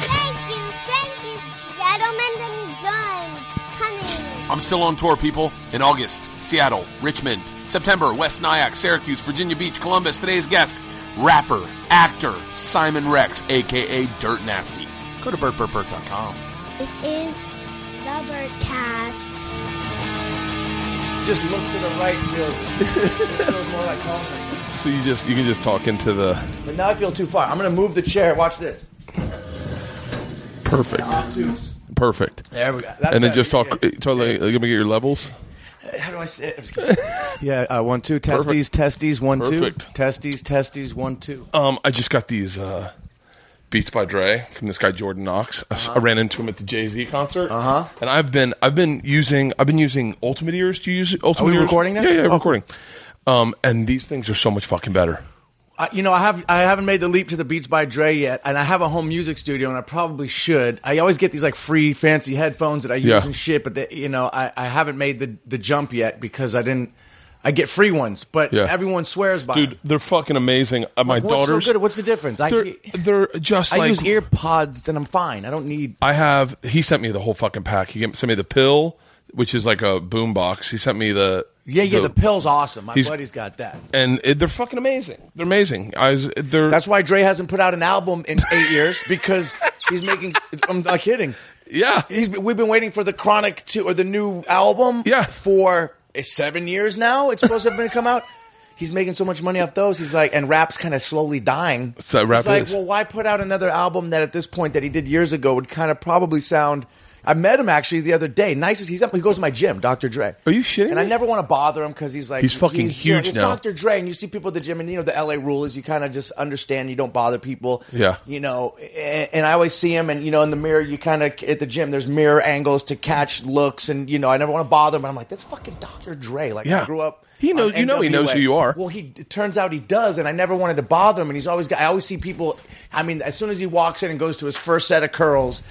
Thank you, thank you, gentlemen and guns. Coming. I'm still on tour, people. In August, Seattle, Richmond. September, West Nyack, Syracuse, Virginia Beach, Columbus. Today's guest, rapper, actor, Simon Rex, aka Dirt Nasty. Go to bertbertbert.com. This is the Bertcast. Just look to the right feels feels more like home. So you just you can just talk into the But now I feel too far. I'm gonna move the chair. Watch this. perfect, Obtuse. perfect, There we go. That's and then better. just talk. Yeah. Totally, let me get your levels. How do I say it? I'm just kidding. yeah, uh, one, two, testes, testes, one, two. Perfect. Testes, testes, one, two. Um, I just got these uh, Beats by Dre from this guy Jordan Knox. I ran into him at the Jay Z concert. Uh-huh. And I've been I've been using I've been using Ultimate Ears. Do you use Ultimate we Ears? recording now? Yeah, yeah, Oh, recording. Um, and these things are so much fucking better. Uh, you know, I have I haven't made the leap to the Beats by Dre yet, and I have a home music studio, and I probably should. I always get these like free fancy headphones that I use Yeah. and shit, but they, you know, I, I haven't made the the jump yet because I didn't. I get free ones, but Yeah. everyone swears by Dude, them. they're fucking amazing. Uh, my Like, what's daughters so good? What's the difference? I, they're they're just I like use ear pods and I'm fine. I don't need. I have. He sent me the whole fucking pack. He sent me the pill, which is like a boom box. He sent me the Yeah, yeah. The, pill's awesome. My buddy's got that. and it, they're fucking amazing. They're amazing. I was, they're That's why Dre hasn't put out an album in eight years because he's making. I'm not kidding. yeah. He's we've been waiting for the Chronic two or the new album. Yeah. for eh, seven years now. It's supposed to have been come out. He's making so much money off those. He's like, and rap's kind of slowly dying. So rap He's like, is. well, why put out another album that at this point that he did years ago would kind of probably sound. I met him actually the other day. Nicest. He's up. He goes to my gym, Dr. Dre. Are you shitting And I never want to bother him because he's like He's fucking you know, huge it's now. Dr. Dre, and you see people at the gym, and you know the LA rule is you kind of just understand you don't bother people. Yeah. You know, and, and I always see him, and you know, in the mirror, you kind of at the gym, there's mirror angles to catch looks, and you know, I never want to bother him, but I'm like, that's fucking Dr. Dre. Like, Yeah. I grew up. He knows- you know he knows who you are. Well, he it turns out he does, and I never wanted to bother him, and he's always got. I always see people. I mean, as soon as he walks in and goes to his first set of curls.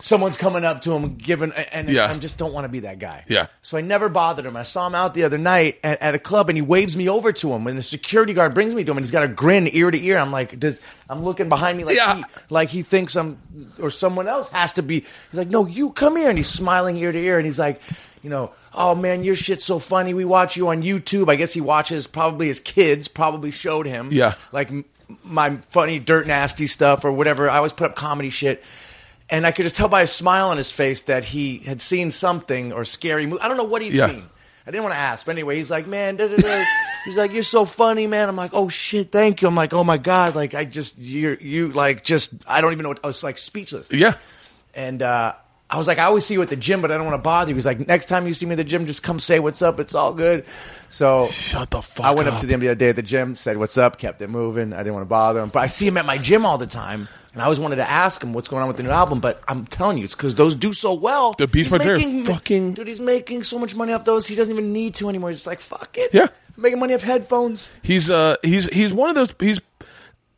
Someone's coming up to him, giving, and Yeah. I just don't want to be that guy. Yeah. So I never bothered him. I saw him out the other night at, at a club, and he waves me over to him. And the security guard brings me to him, and he's got a grin ear to ear. I'm like, does I'm looking behind me like Yeah. he like he thinks I'm or someone else has to be. He's like, no, you come here, and he's smiling ear to ear, and he's like, you know, oh man, your shit's so funny. We watch you on YouTube. I guess he watches probably his kids probably showed him. Yeah. like my funny dirt nasty stuff or whatever. I always put up comedy shit. And I could just tell by a smile on his face that he had seen something or scary movie. I don't know what he'd Yeah. seen. I didn't want to ask, but anyway, he's like, "Man, da, da, da." he's like, you're so funny, man." I'm like, "Oh shit, thank you." I'm like, "Oh my god, like I just you you like just I don't even know what I was like speechless." Yeah. And uh, I was like, I always see you at the gym, but I don't want to bother you. He's like, next time you see me at the gym, just come say what's up. It's all good. So Shut the fuck I went up up. to them the other day at the gym, said what's up, kept it moving. I didn't want to bother him, but I see him at my gym all the time. And I always wanted to ask him what's going on with the new album, but I'm telling you, it's because those do so well. The Beats He's by Dre fucking- dude. He's making so much money off those. He doesn't even need to anymore. He's just like fuck it. Yeah. making money off headphones. He's uh he's he's one of those he's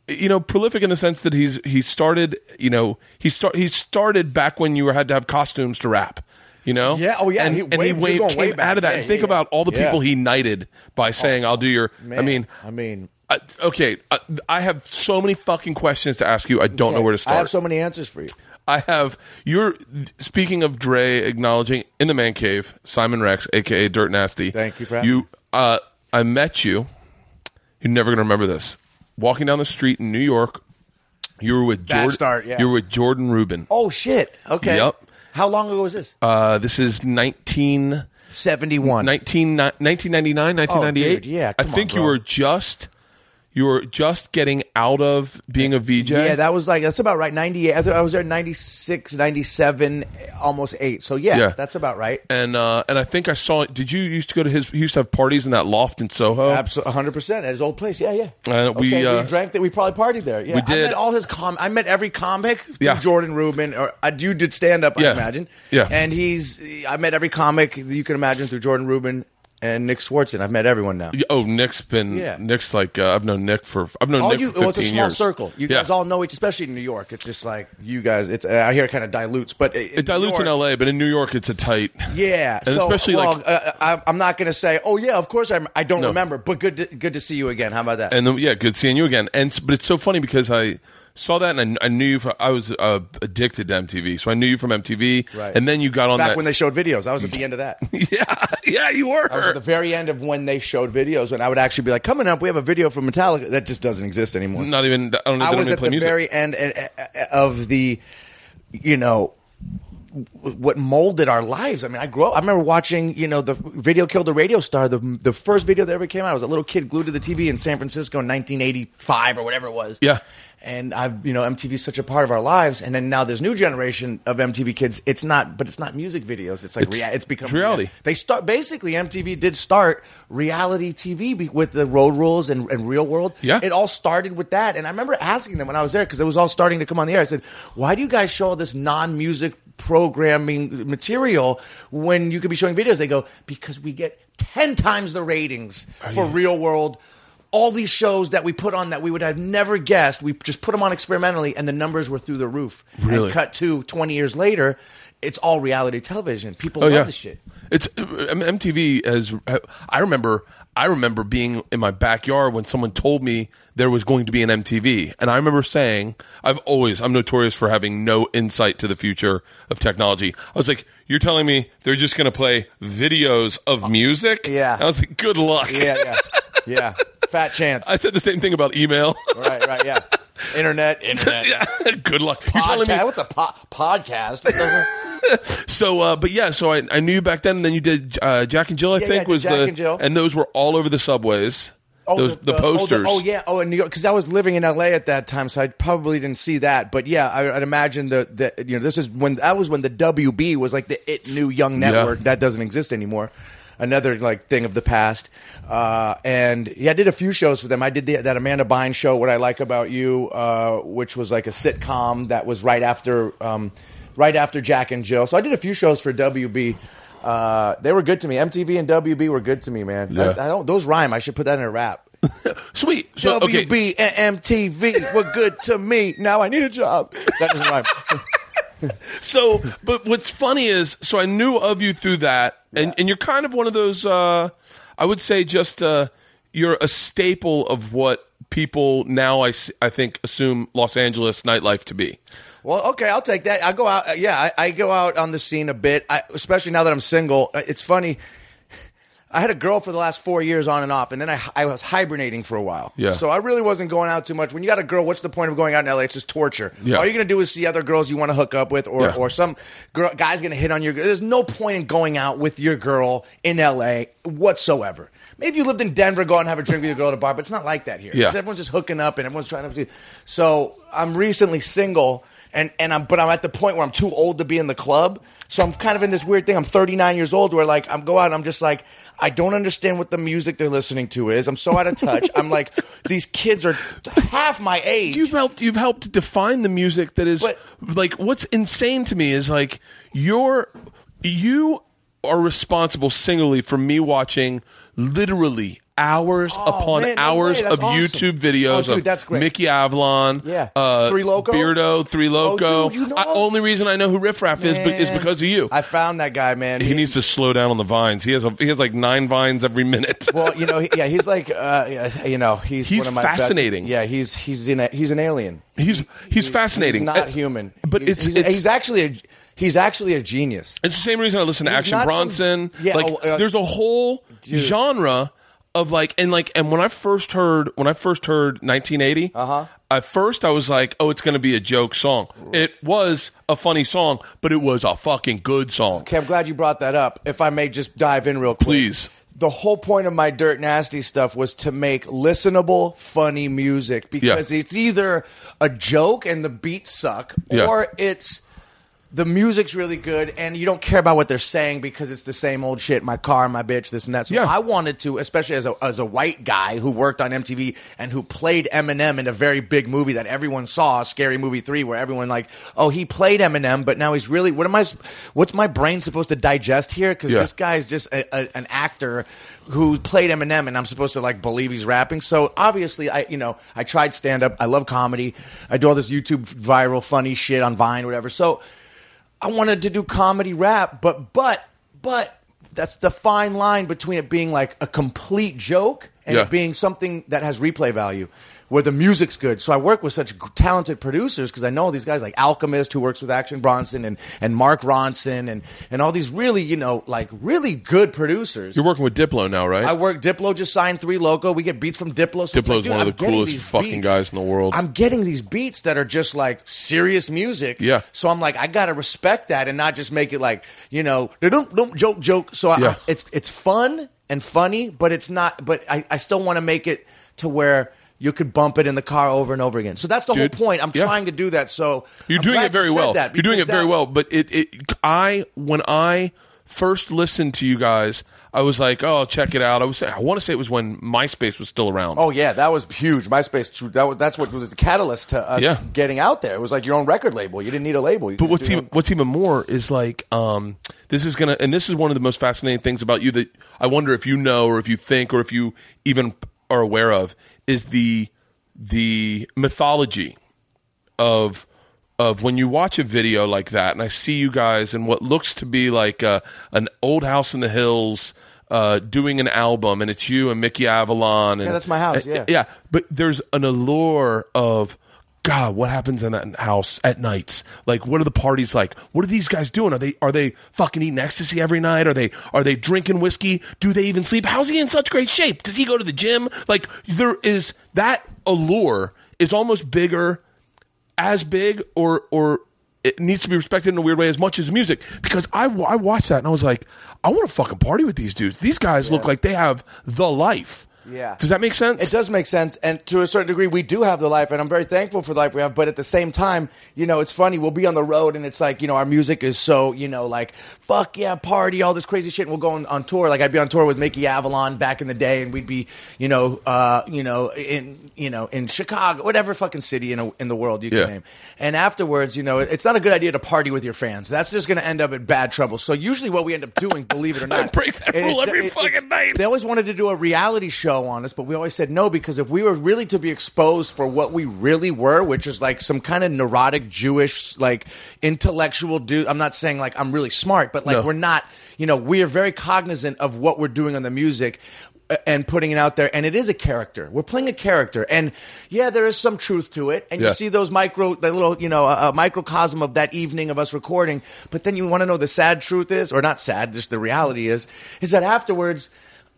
you know prolific in the sense that he's he started you know he start he started back when you had to have costumes to rap. You know, Yeah, oh, yeah, and he- and way- he you're wait, going way came back. out of that. Yeah, and think yeah, about all the yeah. people he knighted by saying, "I'll do your." I mean, I mean, uh, okay, uh, I have so many fucking questions to ask you. I don't know where to start. I have so many answers for you. I have you're speaking of Dre acknowledging in the man cave Simon Rex, aka Dirt Nasty. Thank you for having you. Uh, I met you. You're never gonna remember this. Walking down the street in New York, you were with Jordan. start, yeah. You were with Jordan Rubin. Oh shit. Okay. Yep. How long ago was this? Uh, this is 19, 71. 19 1999, 1998. Oh, dude, yeah, I think on, you were just you were just getting out of being a VJ. Yeah, that was like that's about right. Ninety eight. I, I was there 96, 97, almost eight. So yeah, Yeah. that's about right. and uh, and I think I saw. Did you used to go to his? He used to have parties in that loft in Soho. Absolutely, hundred percent at his old place. Yeah, yeah. Uh, we, okay, uh, we drank that. We probably partied there. Yeah, we I did. met all his com. I met every comic. through Yeah. Jordan Rubin, or uh, you did stand up. Yeah. I imagine. Yeah. and he's. I met every comic you can imagine through Jordan Rubin. And Nick Swardson. I've met everyone now. Oh, Nick's been Yeah. Nick's like uh, I've known Nick for I've known all Nick you, for well, 15 it's a small years. circle. You Yeah. guys all know each, especially in New York. It's just like you guys. It's I hear it kind of dilutes, but It dilutes in L.A., but in New York, it's a tight. Yeah, And so, especially, well, like- uh, I, I'm not going to say, oh yeah, of course I'm, I don't No. remember, but good, to, good to see you again. How about that? And then, yeah, good seeing you again. And but it's so funny because I saw that and I, I knew you. For, I was uh, addicted to MTV, so I knew you from MTV. Right. And then you got on Back that when they showed videos, I was at the end of that. yeah, yeah, you were. I was at the very end of when they showed videos, and I would actually be like, "Coming up, we have a video from Metallica that just doesn't exist anymore." Not even. I don't, I was at play the music. very end uh, uh, of the, you know, what molded our lives. I mean, I grew up. I remember watching, you know, the video killed the radio star. The the first video that ever came out. I was a little kid glued to the TV in San Francisco in 1985 or whatever it was. Yeah. And I've, you know, MTV is such a part of our lives. And then now this new generation of MTV kids, it's not, but it's not music videos. It's like, It's- rea- it's become reality. They start, basically, MTV did start reality TV be- with the road rules and, and real world. Yeah. It all started with that. And I remember asking them when I was there, because it was all starting to come on the air. I said, why do you guys show all this non music programming material when you could be showing videos? They go, because we get 10 times the ratings for real world. All these shows that we put on that we would have never guessed, we just put them on experimentally, and the numbers were through the roof. Really? And cut to 20 years later, it's all reality television. People Oh love yeah, the shit. It's MTV has. I remember. I remember being in my backyard when someone told me there was going to be an MTV, and I remember saying, "I've always. I'm notorious for having no insight to the future of technology." I was like, "You're telling me they're just going to play videos of music?" Yeah. I was like, "Good luck." Yeah, yeah, yeah. Fat chance. I said the same thing about email. right, right, yeah. Internet, internet. yeah. Good luck. You're telling me Podcast. What's a po- podcast? So, uh, but yeah, so I, I knew you back then, and then you did uh, Jack and Jill. I Yeah, think yeah, was Jack the and Jill. and those were all over the subways. those the, posters. Oh, yeah. Oh, in New York, because I was living in L.A. at that time, so I probably didn't see that. But yeah, I, I'd imagine that the you know this is when that was when the WB was like the it new young network that doesn't exist anymore. Another like thing of the past, uh, and yeah, I did a few shows for them. I did the, that Amanda Bynes show, "What I Like About You," uh, which was like a sitcom that was right after, um, right after Jack and Jill. So I did a few shows for WB. Uh, they were good to me. MTV and WB were good to me, man. Yeah. I, I don't. Those rhyme. I should put that in a rap. Sweet. So, okay. WB and MTV were good to me. Now I need a job. That doesn't rhyme. So, but what's funny is, so I knew of you through that, and, and you're kind of one of those. Uh, I would say just uh, you're a staple of what people now I I think assume Los Angeles nightlife to be. Well, okay, I'll take that. I go out. Yeah, I, I go out on the scene a bit, I, especially now that I'm single. Uh, It's funny. I had a girl for the last four years on and off, and then I, I was hibernating for a while. Yeah. So I really wasn't going out too much. When you got a girl, what's the point of going out in LA? It's just torture. Yeah. All you're going to do is see other girls you want to hook up with, or, Yeah. or some girl, guy's going to hit on your girl. There's no point in going out with your girl in LA whatsoever. Maybe if you lived in Denver, go out and have a drink with your girl at a bar, but it's not like that here. Yeah. Everyone's just hooking up and everyone's trying to. See. So I'm recently single, and and I'm but I'm at the point where I'm too old to be in the club. So I'm kind of in this weird thing. I'm 39 years old, where like I'm go out and I'm just like I don't understand what the music they're listening to is. I'm so out of touch. I'm like these kids are half my age. You've helped. You've helped define the music that is But- like. What's insane to me is like you're you are responsible singly for me watching literally hours upon Oh, man, hours that's of awesome. YouTube videos Oh, dude, of that's great. Mickey Avalon, Yeah. uh, Three Loco? Beardo, Three Loco. Oh, dude, you know I, only reason I know who Riff Raff is, is because of you. I found that guy, man. he needs to slow down on the vines. He has a, he has like nine vines every minute. Well, you know, he, yeah, he's like, uh, you know, he's He's one of my best- fascinating. yeah, he's he's in a, he's an alien. he's he's fascinating. He's not human, but he's, it's, he's, it's he's actually a, he's actually a genius. It's the same reason I listen to He's Action not some- Bronson. Yeah, like oh, uh, there's a whole genre of like and like and when I first heard when I first heard 1980, uh-huh. at first I was like, oh, it's going to be a joke song. It was a funny song, but it was a fucking good song. Okay, I'm glad you brought that up. If I may just dive in real quick. Please. The whole point of my Dirt Nasty stuff was to make listenable, funny music because Yeah. it's either a joke and the beats suck Yeah. or it's the music's really good, and you don't care about what they're saying because it's the same old shit. My car, my bitch, this and that. So Yeah. I wanted to, especially as a as a white guy who worked on MTV and who played Eminem in a very big movie that everyone saw, Scary Movie Three, where everyone like, oh, he played Eminem, but now he's really. What am i What's my brain supposed to digest here? Because Yeah. this guy's just a, a, an actor who played Eminem, and I'm supposed to like believe he's rapping. So obviously, I you know I tried stand up. I love comedy. I do all this YouTube viral funny shit on Vine, whatever. So I wanted to do comedy rap, but but but that's the fine line between it being like a complete joke and Yeah. it being something that has replay value. Where the music's good, so I work with such talented producers because I know these guys like Alchemist, who works with Action Bronson, and and Mark Ronson, and and all these really you know like really good producers. You're working with Diplo now, right? I work. Diplo just signed Three Loco. We get beats from Diplo. So Diplo's dude, one of I'm the coolest fucking beats. guys in the world. I'm getting these beats that are just like serious music. Yeah. So I'm like, I gotta respect that and not just make it like you know, don't don't joke joke. So I, Yeah. it's it's fun and funny, but it's not. But I, I still want to make it to where. You could bump it in the car over and over again. So that's the Dude, whole point. I'm yeah. trying to do that. So You're I'm doing it very you well. You're doing it very that- well. But it, it, I, when I first listened to you guys, I was like, oh, check it out. I was, I want to say it was when MySpace was still around. Oh yeah, that was huge. MySpace. That was, that's what was the catalyst to us Yeah. getting out there. It was like your own record label. You didn't need a label. You But what's even what's even more is like um, this is gonna and this is one of the most fascinating things about you that I wonder if you know or if you think or if you even are aware of is the the mythology of of when you watch a video like that and I see you guys in what looks to be like uh an old house in the hills uh, doing an album and it's you and Mickey Avalon and Yeah, that's my house, yeah. yeah but there's an allure of God, what happens in that house at nights? Like, what are the parties like? What are these guys doing? Are they are they fucking eating ecstasy every night? Are they are they drinking whiskey? Do they even sleep? How's he in such great shape? Does he go to the gym? Like, there is that allure is almost bigger, as big, or or it needs to be respected in a weird way as much as music. Because I I watched that and I was like, I want to fucking party with these dudes. These guys look like they have the life. Yeah. Does that make sense? It does make sense, and to a certain degree, we do have the life, and I'm very thankful for the life we have. But at the same time, you know, it's funny. We'll be on the road, and it's like, you know, our music is so, you know, like fuck yeah, party, all this crazy shit. And we'll go on, on tour. Like I'd be on tour with Mickey Avalon back in the day, and we'd be, you know, uh, you know, in, you know, in Chicago, whatever fucking city in a, in the world you can Yeah. name. And afterwards, you know, it's not a good idea to party with your fans. That's just going to end up in bad trouble. So usually, what we end up doing, believe it or not, break that rule it- every it- fucking night. They always wanted to do a reality show on us, but we always said no because if we were really to be exposed for what we really were, which is like some kind of neurotic Jewish, like intellectual dude. I'm not saying like I'm really smart, but like No. we're not. You know, we are very cognizant of what we're doing on the music uh, and putting it out there and it is a character we're playing a character and yeah there is some truth to it and Yeah. you see those micro the little you know a, a microcosm of that evening of us recording but then you want to know the sad truth is or not sad just the reality is is that afterwards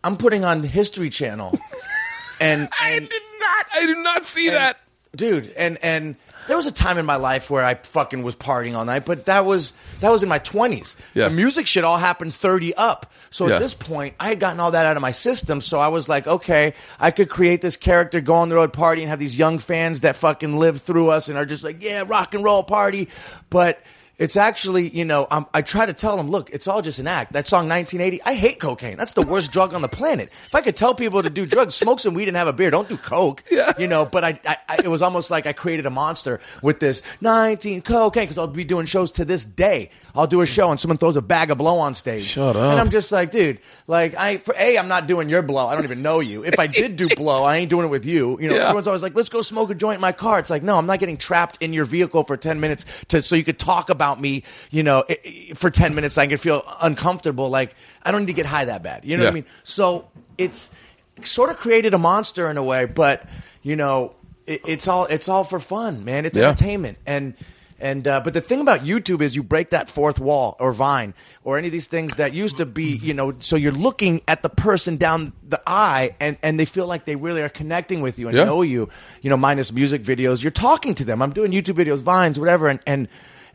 i'm putting on history channel and, I did not. I did not see and- that. dude. And and there was a time in my life where I fucking was partying all night, but that was that was in my twenties. Yeah. The music shit all happened thirty up. So Yeah. at this point, I had gotten all that out of my system. So I was like, okay, I could create this character, go on the road party, and have these young fans that fucking live through us and are just like, yeah, rock and roll party, but. It's actually, you know, i I try to tell them, look, it's all just an act. That song 1980, I hate cocaine. That's the worst drug on the planet. If I could tell people to do drugs, smoke some weed and have a beer, don't do coke. Yeah. You know, but I, I, I it was almost like I created a monster with this 19 cocaine because I'll be doing shows to this day. I'll do a show and someone throws a bag of blow on stage. Shut up. And I'm just like, dude, like I for a I'm not doing your blow. I don't even know you. If I did do blow, I ain't doing it with you. You know, Yeah. everyone's always like, let's go smoke a joint in my car. It's like, no, I'm not getting trapped in your vehicle for 10 minutes to so you could talk about me. You know, for 10 minutes, I can feel uncomfortable. Like I don't need to get high that bad. You know what I mean? So it's sort of created a monster in a way, but you know, it, it's all it's all for fun, man. It's Yeah. entertainment and. And uh, but the thing about YouTube is you break that fourth wall or Vine or any of these things that used to be you know so you're looking at the person down the eye and and they feel like they really are connecting with you and Yeah. know you you know minus music videos you're talking to them I'm doing YouTube videos Vines whatever and and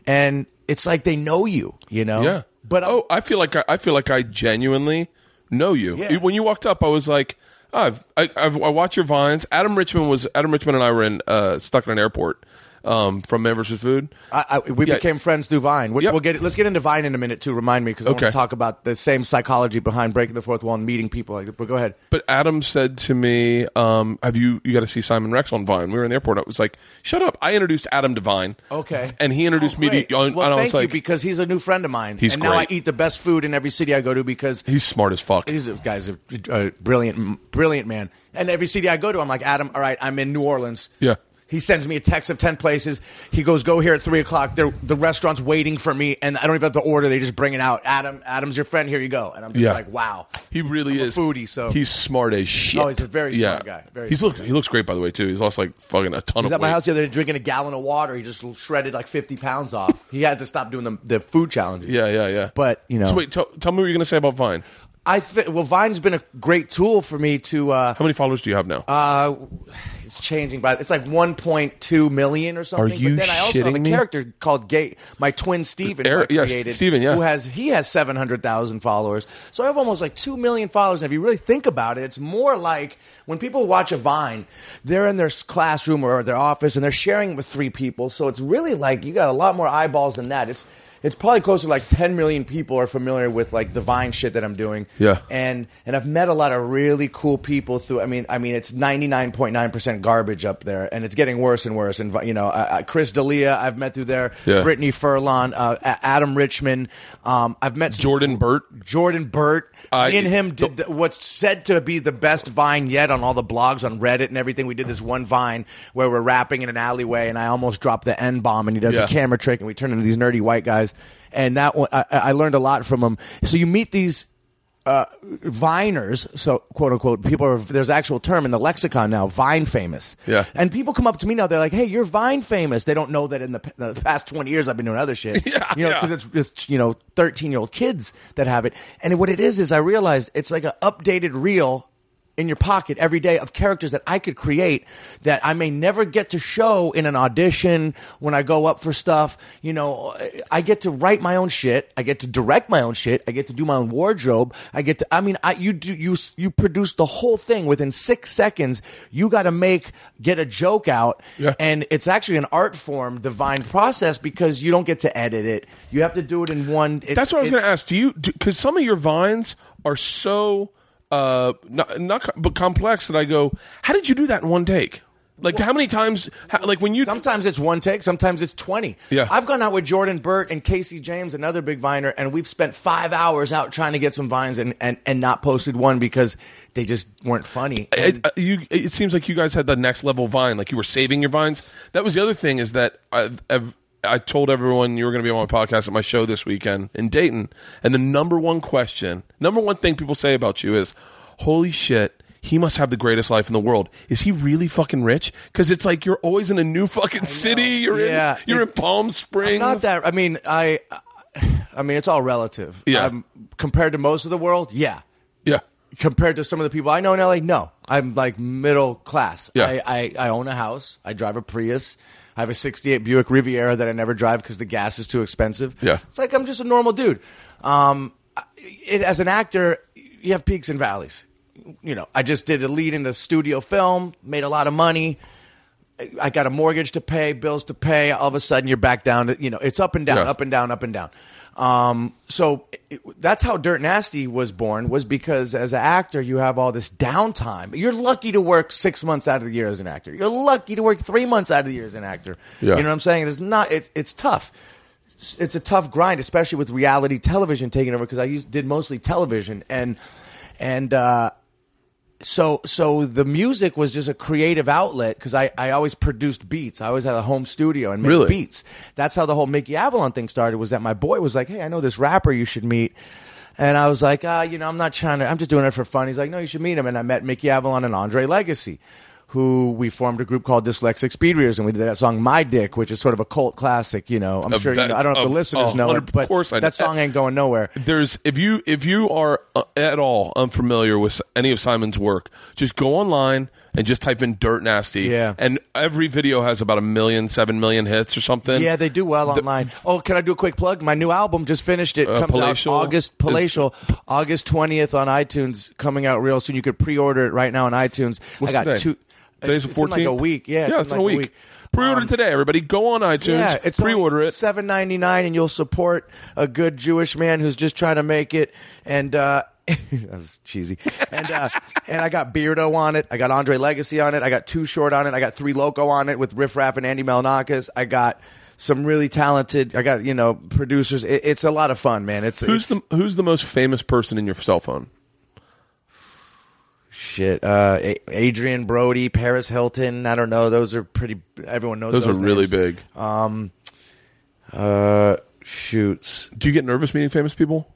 and it's like they know you you know Yeah. but I'm- oh, I feel like I, I feel like I genuinely know you. Yeah. When you walked up, I was like, oh, I've, I, I've I watch your vines. Adam Richman was Adam Richman and I were in uh, stuck in an airport um, from Man vs. Food. I, I, we Yeah. became friends through Vine, which Yep. we'll get. Let's get into Vine in a minute too. Remind me because I want to talk about the same psychology behind breaking the fourth wall and meeting people. Like, but go ahead. But Adam said to me, um, "Have you you got to see Simon Rex on Vine?" We were in the airport. I was like, "Shut up!" I introduced Adam to Vine. Okay. and he introduced me Great. to. And well, I thank was like, you because he's a new friend of mine. He's and now I eat the best food in every city I go to because he's smart as fuck. He's a guy's a, a brilliant, brilliant man. And every city I go to, I'm like, Adam, all right, I'm in New Orleans. Yeah. He sends me a text of 10 places. He goes, go here at 3 o'clock. They're, the restaurant's waiting for me, and I don't even have to order. They just bring it out. Adam, Adam's your friend. Here you go. And I'm just Yeah. like, wow. He really I'm a is foodie, so- he's smart as shit. Oh, he's a very smart guy. Very he's looks he looks great by the way too. He's lost like fucking a ton He's of at my weight. house the other day drinking a gallon of water. He just shredded like 50 pounds off. He had to stop doing the, the food challenges. Yeah, yeah, yeah. But, you know. so wait, tell, tell me what you're gonna say about Vine. I th- well, Vine's been a great tool for me to. Uh, How many followers do you have now? Uh, it's changing, but it's like 1.2 million or something. Are you but then I also have a me? character called Gate, my twin Steven, who Eric- I yes, created, Steven, yeah. who has he has 700,000 followers. So I have almost like 2 million followers. And if you really think about it, it's more like when people watch a Vine, they're in their s- classroom or their office and they're sharing it with three people. So it's really like you got a lot more eyeballs than that. It's it's probably closer to like 10 million people are familiar with like the Vine shit that I'm doing. Yeah. And and I've met a lot of really cool people through. I mean, I mean, it's 99.9 percent garbage up there, and it's getting worse and worse. And you know, uh, Chris D'Elia, I've met through there. Yeah. Brittany Furlan, uh, Adam Richman. Um, I've met Jordan Burt. Jordan Burt. Uh, Me and him did the, what's said to be the best Vine yet on all the blogs on Reddit and everything. We did this one Vine where we're rapping in an alleyway, and I almost dropped the N bomb, and he does Yeah. a camera trick, and we turn into these nerdy white guys. And that one, I, I learned a lot from him. So you meet these uh, viners, so quote unquote, people are there's actual term in the lexicon now, vine famous. Yeah. And people come up to me now, they're like, "Hey, you're vine famous." They don't know that in the, p- the past twenty years I've been doing other shit. Yeah, you know, yeah. because it's just you know thirteen year old kids that have it. And what it is is I realized it's like an updated reel in your pocket every day of characters that I could create that I may never get to show in an audition when I go up for stuff. You know, I get to write my own shit. I get to direct my own shit. I get to do my own wardrobe. I get to, I mean, I, you do, you, you produce the whole thing within six seconds. You got to make, get a joke out. Yeah. And it's actually an art form, divine process, because you don't get to edit it. You have to do it in one. It's, That's what I was going to ask. Do you because some of your vines are so uh not, not but complex that I go, how did you do that in one take? Like how many times? How, like when you Sometimes it's one take, sometimes it's 20. Yeah. I've gone out with Jordan Burt and Casey James, another big viner, and we've spent five hours out trying to get some vines and, and, and not posted one because they just weren't funny. it, And- uh, you, it seems like you guys had the next level vine. Like you were saving your vines. That was the other thing is that I've, I've I told everyone you were going to be on my podcast at my show this weekend in Dayton, and the number one question, number one thing people say about you is, "Holy shit." He must have the greatest life in the world. Is he really fucking rich? Because it's like you're always in a new fucking city. You're Yeah. in you're in Palm Springs. not that, I mean, I, I mean, it's all relative. Yeah. Um, compared to most of the world, yeah. Yeah, compared to some of the people I know in LA, no. I'm like middle class. Yeah. I, I, I own a house. I drive a Prius. I have a 68 Buick Riviera that I never drive because the gas is too expensive. Yeah. It's like I'm just a normal dude. Um, it, as an actor, you have peaks and valleys. You know, I just did a lead in a studio film, made a lot of money. I got a mortgage to pay, bills to pay. All of a sudden, you're back down to you know it's up and down, Yeah. up and down, up and down. Um, so it, that's how Dirt Nasty was born. Was because as an actor, you have all this downtime. You're lucky to work six months out of the year as an actor. You're lucky to work three months out of the year as an actor. Yeah. You know what I'm saying? There's not. It, it's tough. It's- It's a tough grind, especially with reality television taking over. Because I used did mostly television and and. uh so so the music was just a creative outlet because I, I always produced beats. I always had a home studio and made Really? beats. That's how the whole Mickey Avalon thing started. Was that my boy was like, hey, I know this rapper you should meet. And I was like, ah, you know, I'm not trying to. I'm just doing it for fun. He's like, no, you should meet him. And I met Mickey Avalon and Andre Legacy, who we formed a group called Dyslexic Speed Readers, and we did that song "My Dick," which is sort of a cult classic. You know, I'm Of sure you know, I don't know if of- the listeners oh, know it, but of course I that song ain't going nowhere. there's if you if you are uh, at all unfamiliar with any of Simon's work, just go online and just type in "dirt nasty." Yeah. and every video has about a million, seven million hits or something. Yeah, they do well The- online. Oh, can I do a quick plug? My new album just finished. It Uh, comes Palatial out August is- Palatial, August twentieth on iTunes. Coming out real soon. You could pre-order it right now on iTunes. What's I got today? two. Today's It's- the it's in like 14th. a week. Yeah, yeah, it's it's in like a week. week. Pre-order Um, today, everybody. Go on iTunes. Yeah, it's pre-order it. seven ninety nine, and you'll support a good Jewish man who's just trying to make it. And uh, that was cheesy. And uh, and I got Beardo on it. I got Andre Legacy on it. I got Too Short on it. I got Three Loco on it with Riff Raff and Andy Milonakis. I got some really talented. I got you know producers. It, it's a lot of fun, man. It's Who's it's, the Who's the most famous person in your cell phone? Shit? Uh, A- Adrien Brody, Paris Hilton. I don't know. Those are pretty. Everyone knows Those, those. are really names. big. Uh, shoots. Do you get nervous meeting famous people?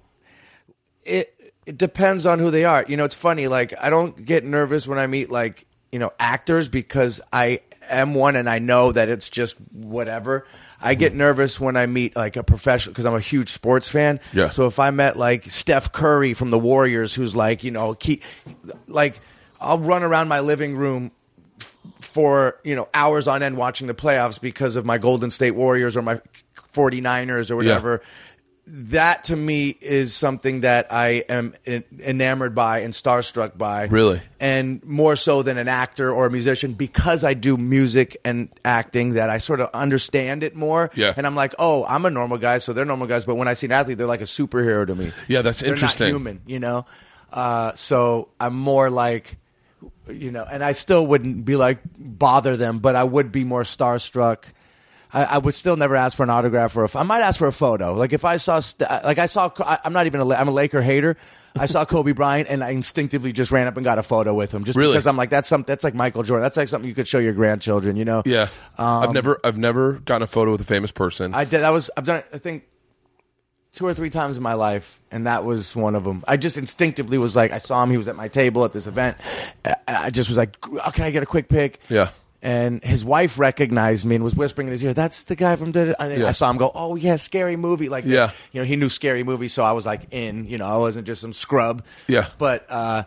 it it depends on who they are. You know, it's funny. Like I don't get nervous when I meet like you know actors because I am one and I know that it's just whatever. I get mm-hmm. nervous when I meet like a professional because I'm a huge sports fan. Yeah. So if I met like Steph Curry from the Warriors, who's like you know, key, like I'll run around my living room for you know hours on end watching the playoffs because of my Golden State Warriors or my 49ers or whatever. That to me is something that I am enamored by and starstruck by. Really? And more so than an actor or a musician because I do music and acting that I sort of understand it more. Yeah. And I'm like, oh, I'm a normal guy, so they're normal guys. But when I see an athlete, they're like a superhero to me. Yeah, that's They're interesting. Not human, you know. Uh, so I'm more like, you know, and I still wouldn't be like bother them, but I would be more starstruck. I, I would still never ask for an autograph or a, I might ask for a photo. Like if I saw, like I saw, I, I'm not even a, I'm a Laker hater. I saw Kobe Bryant and I instinctively just ran up and got a photo with him, just Really? because I'm like that's some that's like Michael Jordan. That's like something you could show your grandchildren, you know? Yeah, I've never I've never gotten a photo with a famous person. Um, I did. That was I've done it. I think two or three times in my life, and that was one of them. I just instinctively was like, I saw him. He was at my table at this event. I just was like, oh, "Can I get a quick pic?" Yeah. And his wife recognized me and was whispering in his ear, "That's the guy from." Da-da-da." And Yeah. I saw him go, "Oh yeah, scary movie!" Like, Yeah. you know, he knew scary movie, so I was like in. You know, I wasn't just some scrub. Yeah. But uh,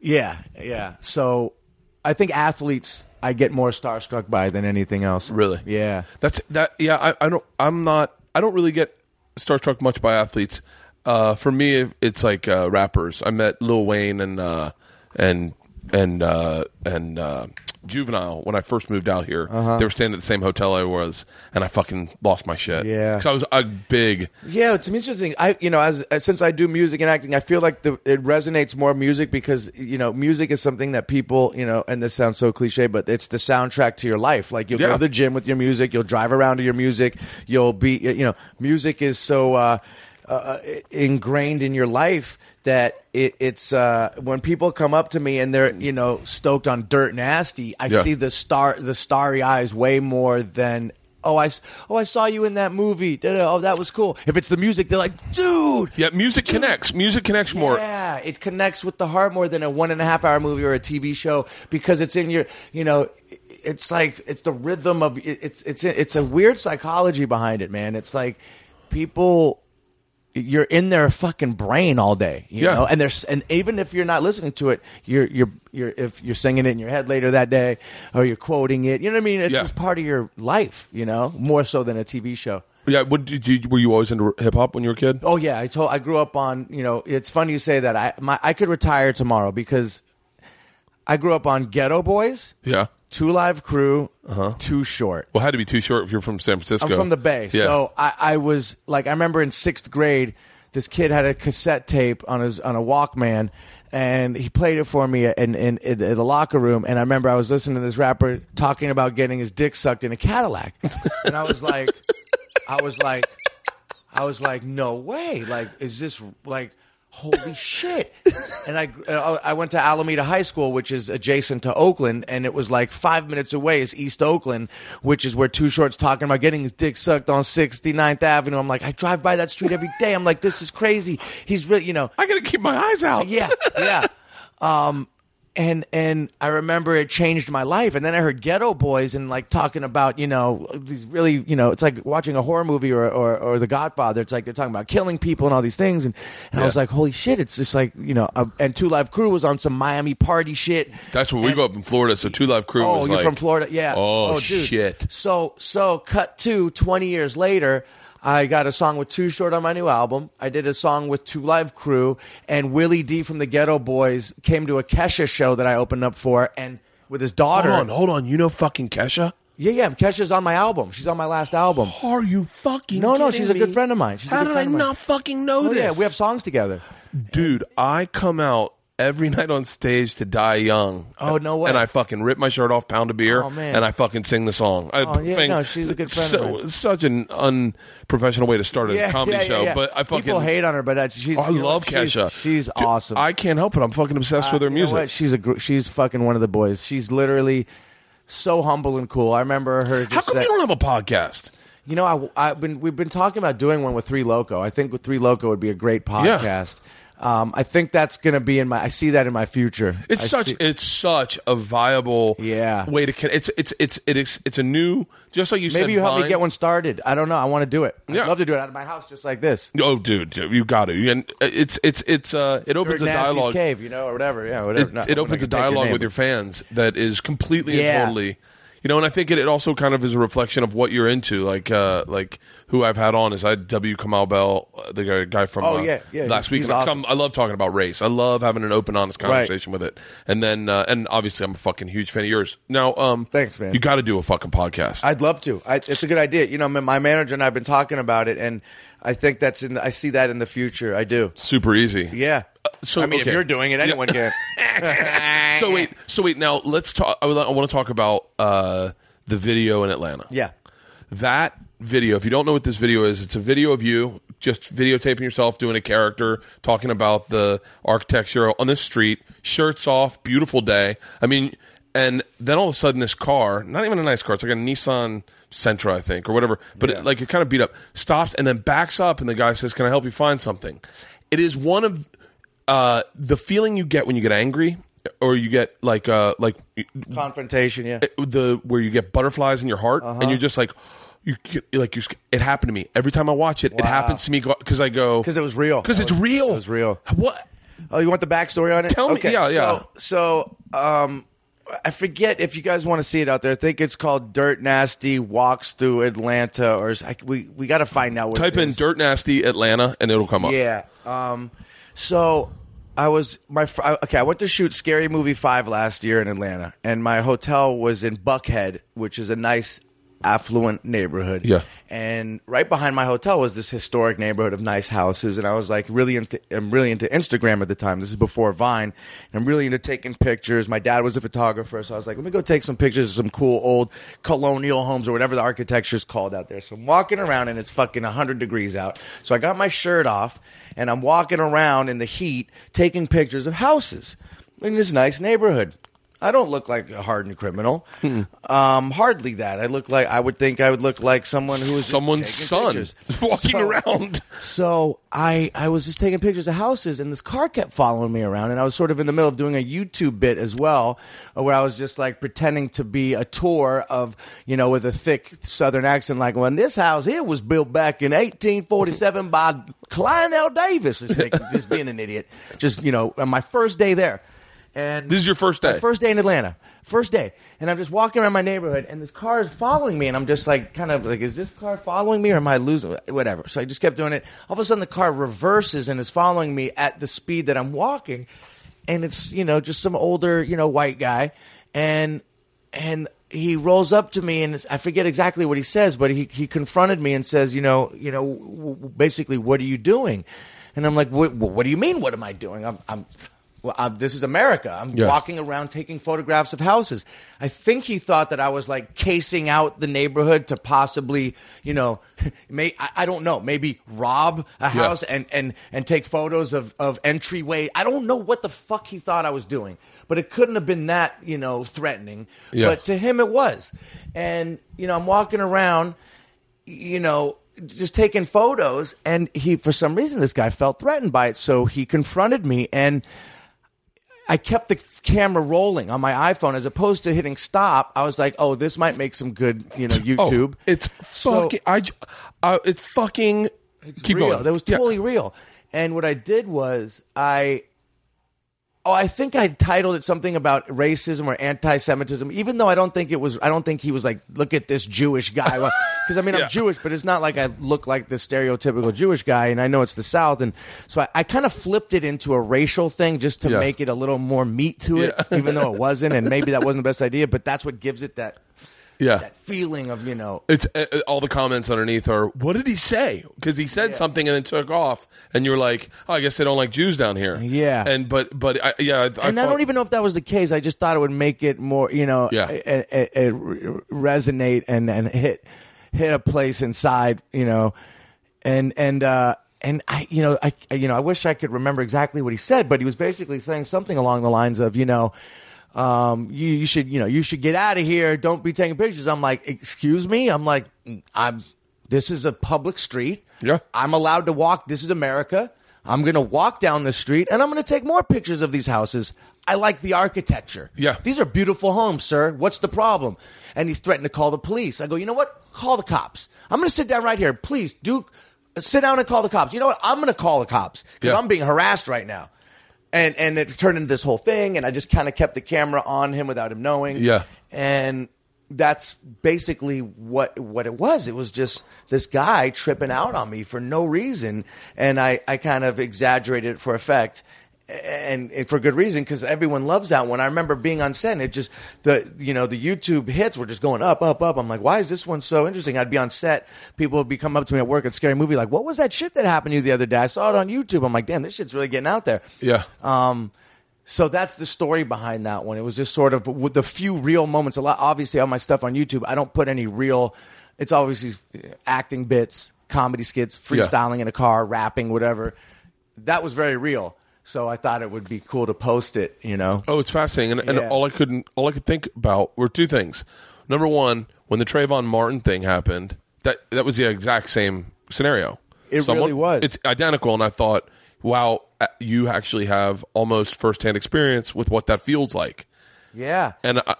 yeah, yeah. So I think athletes I get more starstruck by than anything else. Really? Yeah. That's that. Yeah, I, I don't. I'm not. I don't really get starstruck much by athletes. Uh, for me, it's like uh, rappers. I met Lil Wayne and uh, and and uh, and uh, Juvenile when I first moved out here. They were staying at the same hotel I was, and I fucking lost my shit. Yeah. because I was a big. Yeah, it's interesting. I, you know, as, as since I do music and acting, I feel like the, it resonates more music because you know, music is something that people, you know, and this sounds so cliche, but it's the soundtrack to your life. Like you'll go Yeah. to the gym with your music, you'll drive around to your music, you'll be, you know, music is so uh, uh, ingrained in your life that it, it's uh, when people come up to me and they're, you know, stoked on Dirt Nasty, I Yeah. see the star, the starry eyes way more than. Oh, I, oh, I saw you in that movie. Oh, that was cool. If it's the music, they're like, dude. Yeah, music connects. Music connects more. Yeah, it connects with the heart more than a one and a half hour movie or a TV show because it's in your, you know, it's like it's the rhythm of it's it's it's a weird psychology behind it, man. It's like people you're in their fucking brain all day, you Yeah. know, and there's and even if you're not listening to it, you're you're you're if you're singing it in your head later that day or you're quoting it, you know what I mean? It's Yeah. just part of your life, you know, more so than a TV show. Yeah. What did you? Were you always into hip hop when you were a kid? Oh yeah, I told I grew up on you know it's funny you say that I my I could retire tomorrow because I grew up on Geto Boys, Yeah. Two Live Crew, uh-huh. Too Short. Well, it had to be too short if you're from San Francisco. I'm from the Bay, Yeah. so I, I was like I remember in sixth grade, this kid had a cassette tape on his on a Walkman. And he played it for me in, in, in the locker room. And I remember I was listening to this rapper talking about getting his dick sucked in a Cadillac. and I was like, I was like, I was like, no way! Like, is this like? Holy shit! And I uh, I went to Alameda High School, which is adjacent to Oakland, and it was like five minutes away is East Oakland, which is where Too Short's talking about getting his dick sucked on 69th Avenue. I'm like, I drive by that street every day. I'm like, this is crazy. He's really, you know, I gotta keep my eyes out. yeah, yeah. Um, and and I remember it changed my life. And then I heard Geto Boys and like talking about you know these really you know it's like watching a horror movie or or, or The Godfather. It's like they're talking about killing people and all these things. And, and I was like, holy shit! It's just like you know. Uh, and Two Live Crew was on some Miami party shit. That's where we grew up in Florida. So Two Live Crew. Oh, you're like, from Florida, yeah. Oh, dude. shit. So so cut to 20 years later. I got a song with Too Short on my new album. I did a song with Two Live Crew, and Willie D from the Geto Boys came to a Kesha show that I opened up for, and with his daughter. Hold on, hold on. You know fucking Kesha? Yeah, yeah. Kesha's on my album. She's on my last album. Are you fucking? No, no, she's a good me? friend of mine. She's a How good did I friend of mine. not fucking know Oh this? yeah, we have songs together. Dude, I come out every night on stage to die young. Oh, no way. And I fucking rip my shirt off, pound a beer, Oh, man. and I fucking sing the song. I Oh, yeah, think- no, she's a good friend of So, mine. such an unprofessional way to start a Yeah, comedy yeah, yeah, show, yeah. but I fucking people hate on her, but uh, she's. Oh, I love? She's- Kesha. She's, Dude, awesome. I can't help it. I'm fucking obsessed with her Uh, music. what? She's a gr- she's fucking one of the boys. She's literally so humble and cool. I remember her. Just How come say- you don't have a podcast? You know, I, have been we've been talking about doing one with Three Loco. I think with Three Loco would be a great podcast. Um, I think that's going to be in my. I see that in my future. It's I such see- it's such a viable Yeah. way to con- it's it's it's it is it's a new just like you said Maybe you help me get one started. I don't know. I want to do it. Yeah. I'd love to do it out of my house, just like this. Oh, dude, dude, you got to. And it's it's it's uh, it opens a dialogue. cave, you know, or whatever. Yeah, It, whatever. It opens a dialogue name. with your fans that is completely Yeah. and totally. You know, and I think it, it also kind of is a reflection of what you're into. Like, uh, like who I've had on is I had W. Kamau Bell, uh, the guy, guy from Oh, uh, yeah, yeah, last week. awesome. I love talking about race. I love having an open, honest Right. conversation with it. And then, uh, and obviously, I'm a fucking huge fan of yours. Now, um, Thanks, man. You got to do a fucking podcast. I'd love to. I, it's a good idea. You know, my, my manager and I've been talking about it, and I think that's in. The, I see that in the future. I do. Super easy. Yeah. so, I mean, okay. if you're doing it, anyone can. So wait, so wait. Now let's talk. I, I want to talk about uh, the video in Atlanta. Yeah. that video. If you don't know what this video is, it's a video of you just videotaping yourself doing a character, talking about the architecture on the street, shirts off, beautiful day. I mean, and then all of a sudden, this car, not even a nice car, it's like a Nissan Sentra, I think, or whatever, but it, like it kind of beat up, stops and then backs up, and the guy says, "Can I help you find something?" It is one of uh, the feeling you get when you get angry. Or you get like uh like Confrontation. Yeah. the where you get butterflies in your heart Uh-huh. and you're just like you like you it happened to me every time I watch it it happens to me because I go Because it was real. because it's was- real It was real. what Oh, you want the backstory on it? Tell me- Okay, yeah, yeah. So, so um, I forget if you guys want to see it out there. I think it's called Dirt Nasty Walks Through Atlanta, or I, we we got to find out. What type in dirt nasty Atlanta and it'll come up Yeah. Um, so I was my fr- okay. I went to shoot Scary Movie Five last year in Atlanta, and my hotel was in Buckhead, which is a nice affluent neighborhood. Yeah. And right behind my hotel was this historic neighborhood of nice houses, and I was like really into I'm really into Instagram at the time. This is before Vine. And I'm really into taking pictures. My dad was a photographer, so I was like, let me go take some pictures of some cool old colonial homes or whatever the architecture is called out there. So I'm walking around and it's fucking 100 degrees out. So I got my shirt off and I'm walking around in the heat taking pictures of houses in this nice neighborhood. I don't look like a hardened criminal. Um, hardly that. I look like I would think I would look like someone who was just someone's son pictures. walking So- around So I I was just taking pictures of houses, and this car kept following me around, and I was sort of in the middle of doing a YouTube bit as well, uh, where I was just like pretending to be a tour of you know with a thick Southern accent, like when this house here was built back in 1847 by Lionel Davis, just, making, just being an idiot, just you know on my first day there. And This is your first day? First day in Atlanta. First day. And I'm just walking around my neighborhood and this car is following me and I'm just like kind of like, is this car following me or am I losing whatever? So I just kept doing it. All of a sudden the car reverses and is following me at the speed that I'm walking. And it's, you know, just some older, you know, white guy. And and he rolls up to me and I forget exactly what he says, but he, he confronted me and says, you know, you know, basically, what are you doing? And I'm like, what, what do you mean? What am I doing? I'm, I'm, well, I'm this is America. I'm Yeah. walking around taking photographs of houses. I think he thought that I was like casing out the neighborhood to possibly, you know, may I, I don't know, maybe rob a house and, and, and take photos of, of entryway. I don't know what the fuck he thought I was doing, but it couldn't have been that, you know, threatening. Yeah. But to him it was. And, you know, I'm walking around, you know, just taking photos and he for some reason this guy felt threatened by it so he confronted me and I kept the camera rolling on my iPhone as opposed to hitting stop. I was like, "Oh, this might make some good, you know, YouTube." oh, it's So- fucking I j- uh, it's fucking keep real. going That was Yeah. totally real. And what I did was I Oh, I think I titled it something about racism or anti-Semitism, even though I don't think it was. I don't think he was like, "Look at this Jewish guy." Because I mean Yeah. I'm Jewish, but it's not like I look like the stereotypical Jewish guy, and I know it's the South, and so I, I kind of flipped it into a racial thing just to Yeah. make it a little more meat to it, Yeah. even though it wasn't, and maybe that wasn't the best idea, but that's what gives it that Yeah. that feeling of you know. It's uh, uh, all the comments underneath are, "What did he say?" Because he said something and then took off, and you're like, "Oh, I guess they don't like Jews down here." Yeah. and but but I, yeah, I, and I, thought- don't even know if that was the case. I just thought it would make it more, you know, Yeah. eh, resonate and and hit hit a place inside, you know, and and uh, and I, you know, I you know, I wish I could remember exactly what he said, but he was basically saying something along the lines of, you know. Um, you, you should, you know, you should get out of here. Don't be taking pictures. I'm like, excuse me. I'm like, I'm. This is a public street. Yeah. I'm allowed to walk. This is America. I'm going to walk down the street and I'm going to take more pictures of these houses. I like the architecture. Yeah. These are beautiful homes, sir. What's the problem? And he's threatened to call the police. I go, you know what? Call the cops. I'm going to sit down right here. Please, Duke, sit down and call the cops. You know what? I'm going to call the cops because Yeah. I'm being harassed right now. And, and it turned into this whole thing. And I just kind of kept the camera on him without him knowing. Yeah. And that's basically what what it was. It was just this guy tripping out on me for no reason, and I, I kind of exaggerated it for effect, and, and for good reason because everyone loves that one. I remember being on set, and it just the you know the YouTube hits were just going up, up, up. I'm like, why is this one so interesting? I'd be on set, people would be coming up to me at work at Scary Movie, like, what was that shit that happened to you the other day? I saw it on YouTube. I'm like, damn, this shit's really getting out there. yeah, Um, so that's the story behind that one. It was just sort of with the few real moments. A lot, obviously, on my stuff on YouTube, I don't put any real. It's obviously acting bits, comedy skits, freestyling in a car, rapping, whatever. That was very real. So I thought it would be cool to post it. You know, Oh, it's fascinating, and, Yeah. and all I couldn't, all I could think about were two things. Number one, when the Trayvon Martin thing happened, that that was the exact same scenario. It really was. It's identical, and I thought, wow, uh, you actually have almost firsthand experience with what that feels like. yeah. And I,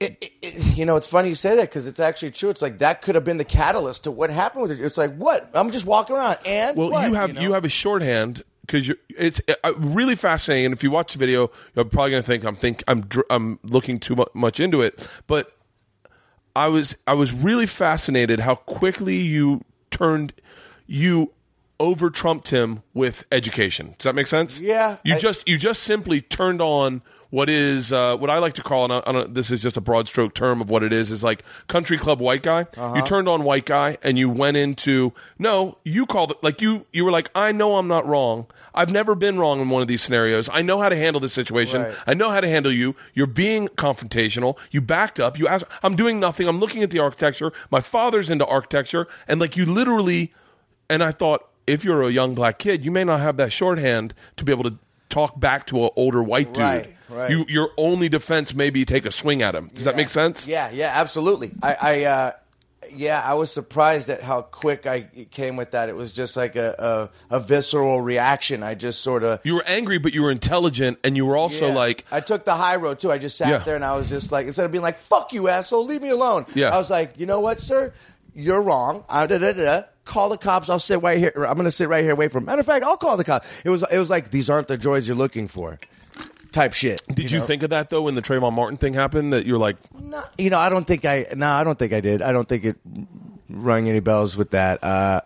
It, it, it- you know, it's funny you say that because it's actually true. It's like that could have been the catalyst to what happened with it. It's like what I'm just walking around and Well, what, you have you, know? have a shorthand because it's uh, really fascinating. And if you watch the video, you're probably going to think I'm think I'm dr- I'm looking too mu- much into it. But I was I was really fascinated how quickly you turned you over trumped him with education. Does that make sense? Yeah, You I- just you just simply turned on what is uh, what I like to call, and I, I this is just a broad stroke term of what it is, is like country club white guy. Uh-huh. You turned on white guy, and you went into no. You called it like you you were like, I know I'm not wrong. I've never been wrong in one of these scenarios. I know how to handle this situation. Right. I know how to handle you. You're being confrontational. You backed up. You asked, I'm doing nothing. I'm looking at the architecture. My father's into architecture, and like you literally. And I thought, if you're a young black kid, you may not have that shorthand to be able to talk back to an older white dude. Right, right. You, your only defense maybe take a swing at him. Does that make sense? Yeah, yeah, absolutely. I, I uh, yeah, I was surprised at how quick I came with that. It was just like a a, a visceral reaction. I just sort of. You were angry, but you were intelligent, and you were also Yeah. like, I took the high road too. I just sat Yeah. there and I was just like, instead of being like, "Fuck you, asshole, leave me alone." Yeah. I was like, you know what, sir, you're wrong. Uh, da, da, da. Call the cops. I'll sit right here. I'm going to sit right here, wait for. Matter of fact, I'll call the cops. It was it was like these aren't the droids you're looking for, type shit. did you, know? think of that though when the Trayvon Martin thing happened? That you're like, No, you know, I don't think I. No, I don't think I did. I don't think it rang any bells with that. Uh,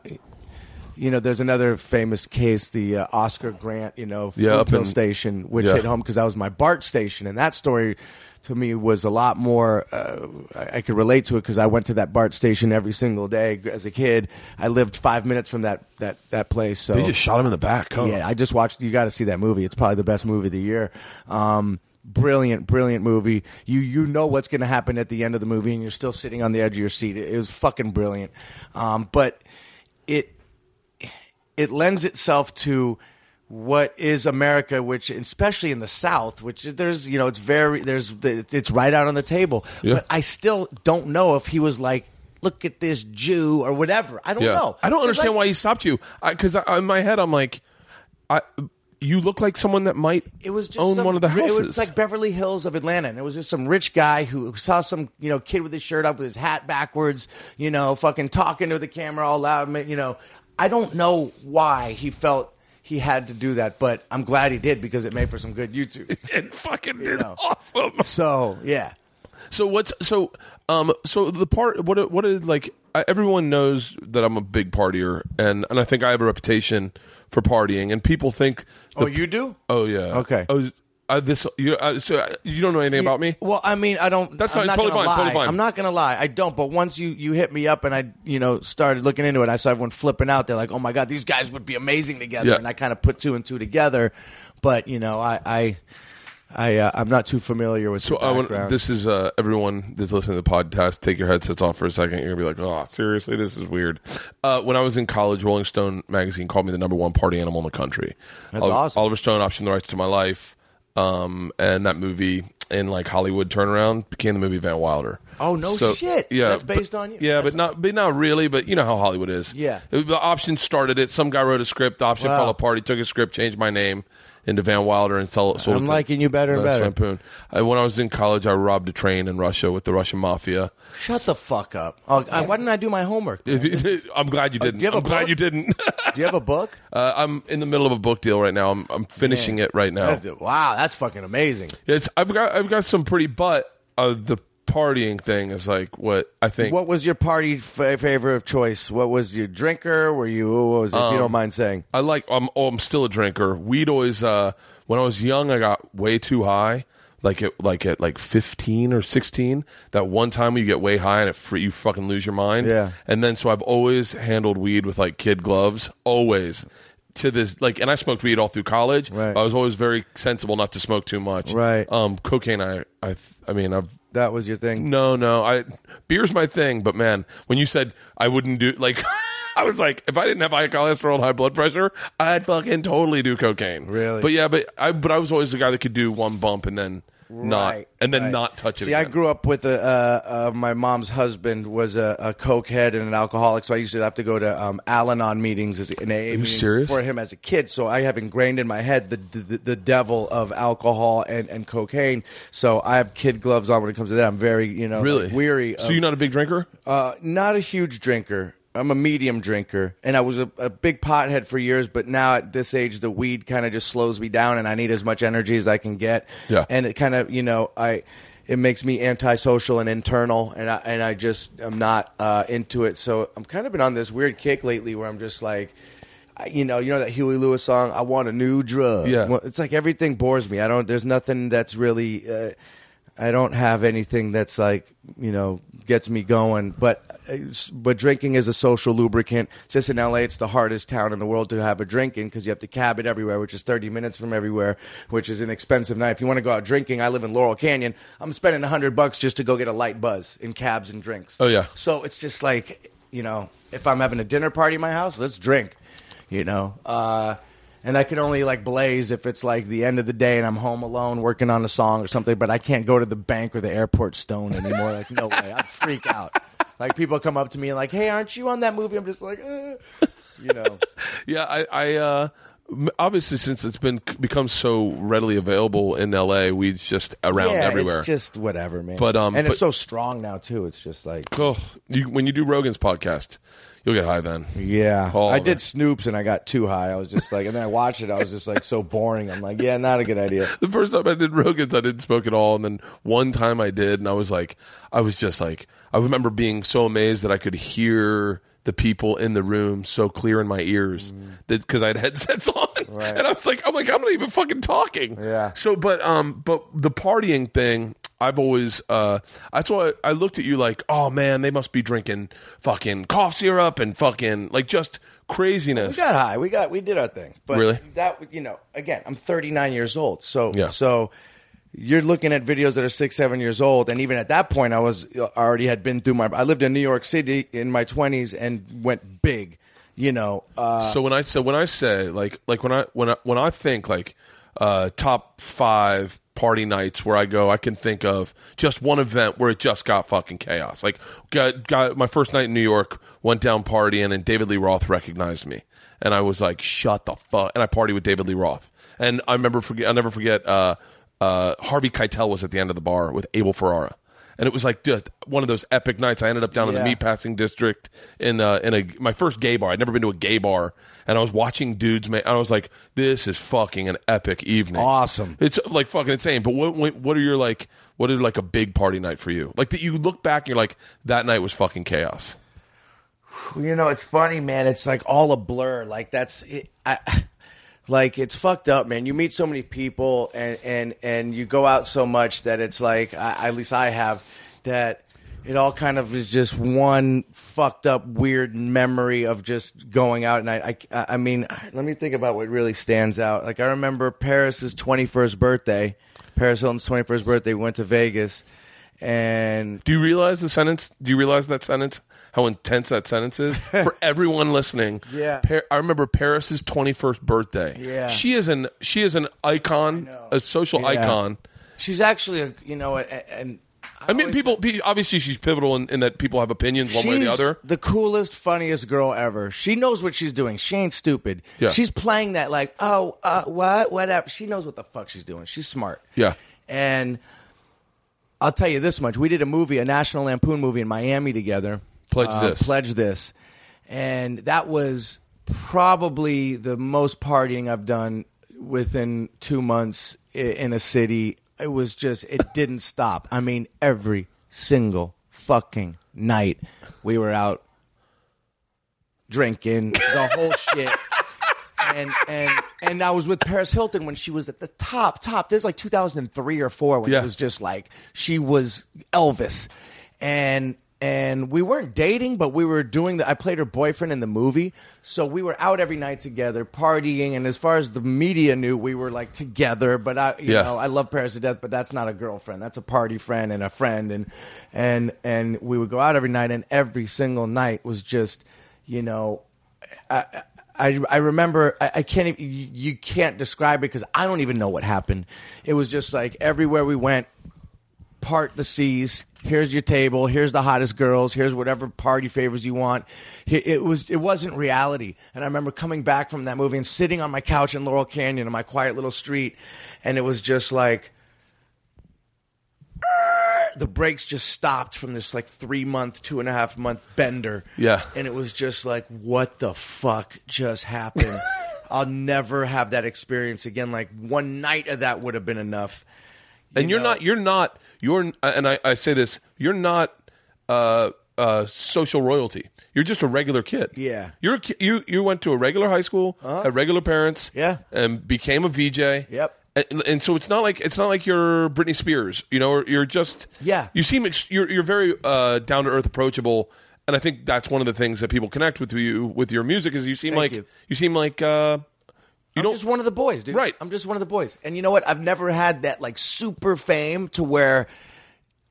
you know, there's another famous case, the uh, Oscar Grant, you know, Yeah, up in- station, which yeah. hit home because that was my BART station, and that story to me was a lot more. Uh, I, I could relate to it because I went to that BART station every single day as a kid. I lived five minutes from that that that place. So they just shot him in the back. Huh? yeah, I just watched. You got to see that movie. It's probably the best movie of the year. Um, brilliant, brilliant movie. You you know what's going to happen at the end of the movie, and you're still sitting on the edge of your seat. It, it was fucking brilliant. Um, but it it lends itself to what is America, which especially in the South, which there's you know it's very there's it's right out on the table. Yeah. But I still don't know if he was like. Look at this Jew or whatever. I don't Yeah. know. I don't understand like- why he stopped you. Because in my head, I'm like, I, you look like someone that might It was just own some, one of the houses. It was like Beverly Hills of Atlanta, and it was just some rich guy who saw some you know kid with his shirt up with his hat backwards, you know, fucking talking to the camera all loud. You know, I don't know why he felt he had to do that, but I'm glad he did because it made for some good YouTube. it fucking did know. awesome. so yeah, So what's so um so the part what what is like I, everyone knows that I'm a big partier and and I think I have a reputation for partying and people think Oh, you do? oh yeah Okay. oh uh, this you uh, so uh, you don't know anything about me Well, I mean, I don't. That's I'm not totally gonna fine, lie. totally fine. I'm not gonna lie. I don't. But once you you hit me up and I you know started looking into it, I saw everyone flipping out. They're like, "Oh my god, these guys would be amazing together." Yeah. And I kind of put two and two together. But you know, I I. I uh, I'm not too familiar with So I want, this is uh, everyone that's listening to the podcast. Take your headsets off for a second. You're gonna be like, "Oh, seriously, this is weird." Uh, when I was in college, Rolling Stone magazine called me the number one party animal in the country. That's Oliver, awesome. Oliver Stone optioned the rights to my life, um, and that movie in like Hollywood turnaround became the movie Van Wilder. Oh, no So, shit. Yeah, That's but- based on you? Yeah, That's- but not, but not really. But you know how Hollywood is. Yeah. It- the option started it. Some guy wrote a script. The option Wow. fell apart. He took a script, changed my name into Van Wilder, and sold, sold I'm it to- liking you better and uh, better. Lampoon. I, when I was in college, I robbed a train in Russia with the Russian mafia. Shut the fuck up. Oh, I, why didn't I do my homework? I'm glad you didn't. do you have a I'm glad book? you didn't. Do you have a book? uh, I'm in the middle of a book deal right now. I'm, I'm finishing it right now. Wow, that's fucking amazing. It's I've got I've got some pretty, but uh, the partying thing is like what I think. What was your party fa- favor of choice? What was your drinker? Were you? What was it, if Um, you don't mind saying? I like. I'm. Oh, I'm still a drinker. Weed always. Uh, when I was young, I got way too high. Like at like at like 15 or 16. That one time you get way high and it free, you fucking lose your mind. Yeah. And then so I've always handled weed with like kid gloves. Always. To this like, and I smoked weed all through college. Right. I was always very sensible not to smoke too much. Right. Um, cocaine. I. I. I mean, I've That was your thing. no, no. I beer's my thing, but man, when you said I wouldn't do like I was like, if I didn't have high cholesterol and high blood pressure, I'd fucking totally do cocaine. Really? But yeah, but I but I was always the guy that could do one bump and then not Right, and then right. not touch it. See, I grew up with a, uh, uh, my mom's husband was a, a coke head and an alcoholic, so I used to have to go to um, Al-Anon meetings as in AA meetings for him as a kid. So I have ingrained in my head the the, the devil of alcohol and, and cocaine. So I have kid gloves on when it comes to that. I'm very you know really weary. So of- you're not a big drinker? Uh, not a huge drinker. I'm a medium drinker, and I was a, a big pothead for years. But now at this age, the weed kind of just slows me down, and I need as much energy as I can get. Yeah. and it kind of you know I it makes me antisocial and internal, and I and I just I'm not uh, into it. So I'm kind of been on this weird kick lately where I'm just like. You know, you know that Huey Lewis song. I want a new drug. Yeah. well, it's like everything bores me. I don't. There's nothing that's really. Uh, I don't have anything that's like you know gets me going. But but drinking is a social lubricant. Just in LA, it's the hardest town in the world to have a drinking because you have to cab it everywhere, which is 30 minutes from everywhere, which is an expensive night. If you want to go out drinking, I live in Laurel Canyon. I'm spending 100 bucks just to go get a light buzz in cabs and drinks. Oh, yeah. So it's just like you know, if I'm having a dinner party in my house, let's drink. You know. Uh, and I can only like blaze if it's like the end of the day and I'm home alone working on a song or something. But I can't go to the bank or the airport stone anymore. Like no way, I'd freak out. Like people come up to me and like, "Hey, aren't you on that movie?" I'm just like, eh. you know. Yeah, I, I uh, obviously since it's been become so readily available in LA, weed's just around yeah, everywhere. It's just whatever, man. But, um, and but- it's so strong now too. It's just like, oh, you, when you do Rogan's podcast, you'll get high then. yeah. Oh, I did Snoops and I got too high. I was just like, and then I watched it. I was just like so boring. I'm like, yeah, not a good idea. The first time I did Rogan's, I didn't smoke at all, and then one time I did, and I was like, I was just like, I remember being so amazed that I could hear the people in the room so clear in my ears that because I had headsets on, Mm. Right. and I was like, I'm like, I'm not even fucking talking. Yeah. So, but um, but the partying thing. I've always uh that's why I looked at you like, oh man, they must be drinking fucking cough syrup and fucking like just craziness. We got high. We got we did our thing. But Really? that you know, again, I'm 39 years old. So Yeah. so you're looking at videos that are six, seven years old, and even at that point, I was I already had been through my. I lived in New York City in my 20s and went big. You know, uh, so when I so when I say like like when I when I when I think like uh, top five party nights where I go, I can think of just one event where it just got fucking chaos. Like got got my first night in New York, went down partying, and David Lee Roth recognized me, and I was like, "Shut the fuck!" And I party with David Lee Roth, and I remember forget I'll never forget. Uh, uh, Harvey Keitel was at the end of the bar with Abel Ferrara. And it was like just one of those epic nights. I ended up down in Yeah. the meatpacking district in uh, in a my first gay bar. I'd never been to a gay bar, and I was watching dudes. Make, I was like, "This is fucking an epic evening." Awesome. It's like fucking insane. But what what, what are your like? What is like a big party night for you? Like that you look back and you're like, that night was fucking chaos. You know, it's funny, man. It's like all a blur. Like that's it. I, like it's fucked up, man. You meet so many people, and and and you go out so much that it's like, I, at least I have, that it all kind of is just one fucked up, weird memory of just going out. And I, I, I mean, let me think about what really stands out. Like I remember Paris's twenty first birthday, Paris Hilton's twenty first birthday. We went to Vegas, and Do you realize the sentence? Do you realize that sentence? How intense that sentence is for everyone listening. Yeah. Par- I remember Paris's twenty first birthday. Yeah. she is an she is an icon, a social Yeah. icon. she's actually, a, you know, and. and I mean, people. pe- Obviously, she's pivotal in, in that people have opinions one way or the other. The coolest, funniest girl ever. She knows what she's doing. She ain't stupid. Yeah. She's playing that like, oh, uh, what, whatever. She knows what the fuck she's doing. She's smart. Yeah. And I'll tell you this much: we did a movie, a National Lampoon movie in Miami together. Pledge Uh, This. Pledge this, and that was probably the most partying I've done within two months in a city. It was just it didn't stop. I mean, every single fucking night we were out drinking the whole shit. And and and I was with Paris Hilton when she was at the top, top. This is like 2003 or four when Yeah. it was just like she was Elvis, and and we weren't dating, but we were doing the. I played her boyfriend in the movie, so we were out every night together, partying. And as far as the media knew, we were like together. But I, you Yeah. know, I love Paris to death, but that's not a girlfriend. That's a party friend and a friend, and and and we would go out every night, and every single night was just, you know, I, I, I remember I, I can't even, you, you can't describe it because I don't even know what happened. It was just like everywhere we went, part the seas. Here's your table. Here's the hottest girls. Here's whatever party favors you want. It, was it wasn't reality. And I remember coming back from that movie and sitting on my couch in Laurel Canyon in my quiet little street, and it was just like the brakes just stopped from this like three month, two and a half month bender. Yeah. And it was just like, what the fuck just happened? I'll never have that experience again. Like one night of that would have been enough. And you're know? not you're not you're and I, I say this you're not uh uh social royalty you're just a regular kid Yeah. you're a, ki- you you went to a regular high school had regular parents Yeah. and became a vj Yep. and, and so it's not like it's not like you're Britney Spears you know or you're just Yeah. you seem ex- you're you're very uh down to earth approachable and I think that's one of the things that people connect with you with your music is you seem like you. seem like uh you I'm just one of the boys, dude. Right. I'm just one of the boys. And you know what? I've never had that like super fame to where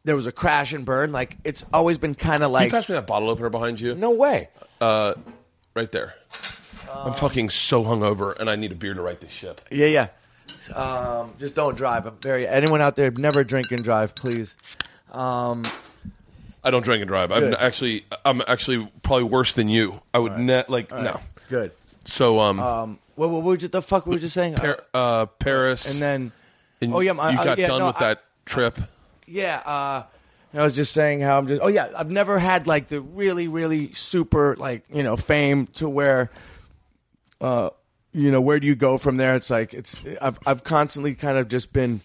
there was a crash and burn. Like it's always been kind of Can like you pass me that bottle opener behind you no way. Uh, right there. I'm fucking so hungover, and I need a beer to right this ship. Yeah, yeah. Um, just don't drive. I'm very. Anyone out there never drink and drive, please. Um, I don't drink and drive. I'm Good. actually, I'm actually probably worse than you. I would net like no. good. So um, Um, what, what, you, the fuck were you just saying? Par- uh, Paris, and then, and oh yeah, you my- uh, got yeah, done no, with I- that trip. yeah. Uh, I was just saying how I'm just. Oh yeah, I've never had like the really, really super like you know fame to where, uh, you know, where do you go from there? It's like it's. I've I've constantly kind of just been,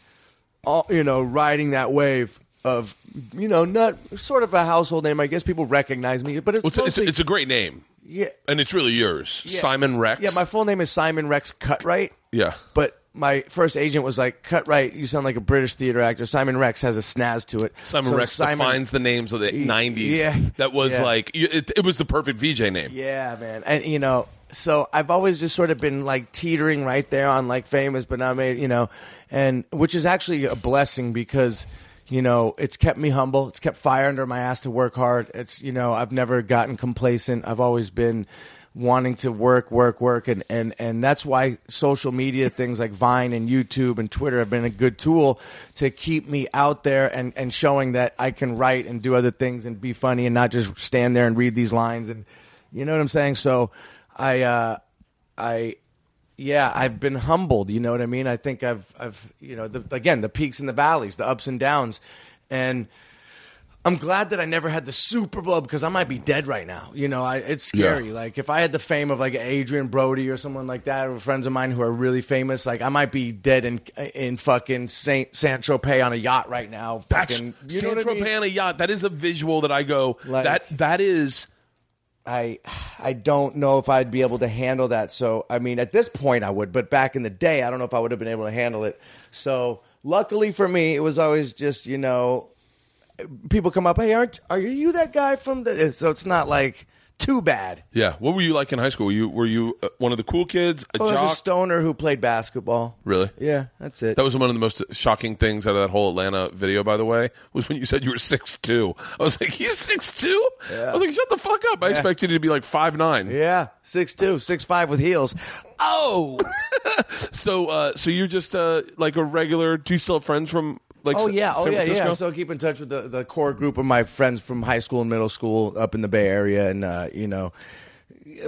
all you know, riding that wave of you know not sort of a household name. I guess people recognize me, but it's Well, it's, it's, mostly, it's a great name, yeah. and it's really yours, Yeah. Simon Rex. Yeah, my full name is Simon Rex Cutright. Yeah. But my first agent was like, Cutright, you sound like a British theater actor. Simon Rex has a snaz to it. Simon So Rex defines the names of the '90s. yeah. that was Yeah. like you- it, it was the perfect VJ name. Yeah, man. And, you know, so I've always just sort of been like teetering right there on like famous, but not made, you know, and which is actually a blessing because. You know, it's kept me humble. It's kept fire under my ass to work hard. It's, you know, I've never gotten complacent. I've always been wanting to work, work, work, and and and that's why social media things like Vine and YouTube and Twitter have been a good tool to keep me out there and and showing that I can write and do other things and be funny and not just stand there and read these lines and you know what I'm saying. So I uh, I yeah, I've been humbled. You know what I mean? I think I've, I've, you know, the, again, the peaks and the valleys, the ups and downs, and I'm glad that I never had the super blow because I might be dead right now. You know, I, it's scary. Yeah. Like if I had the fame of like Adrien Brody or someone like that, or friends of mine who are really famous, like I might be dead in in fucking Saint Saint Tropez on a yacht right now. That's you know San what I mean? Tropez on a yacht. That is a visual that I go. Like- that that is. I I don't know if I'd be able to handle that. So I mean, at this point I would, but back in the day, I don't know if I would have been able to handle it. So luckily for me, it was always just you know, people come up, hey, aren't are you that guy from the? So it's not like too bad. Yeah. What were you like in high school? Were you were you uh, one of the cool kids? A I was a jock? stoner who played basketball. Really? Yeah, that's it. That was one of the most shocking things out of that whole Atlanta video, by the way, was when you said you were six two. I was like, he's six two. I was like, shut the fuck up. I expected you to be like five nine. yeah, six two, six five with heels. Oh, So, uh, so you're just uh, like a regular. Do you still have friends from like? oh yeah, oh San yeah, Francisco? yeah. So keep in touch with the, the core group of my friends from high school and middle school up in the Bay Area, and uh, you know,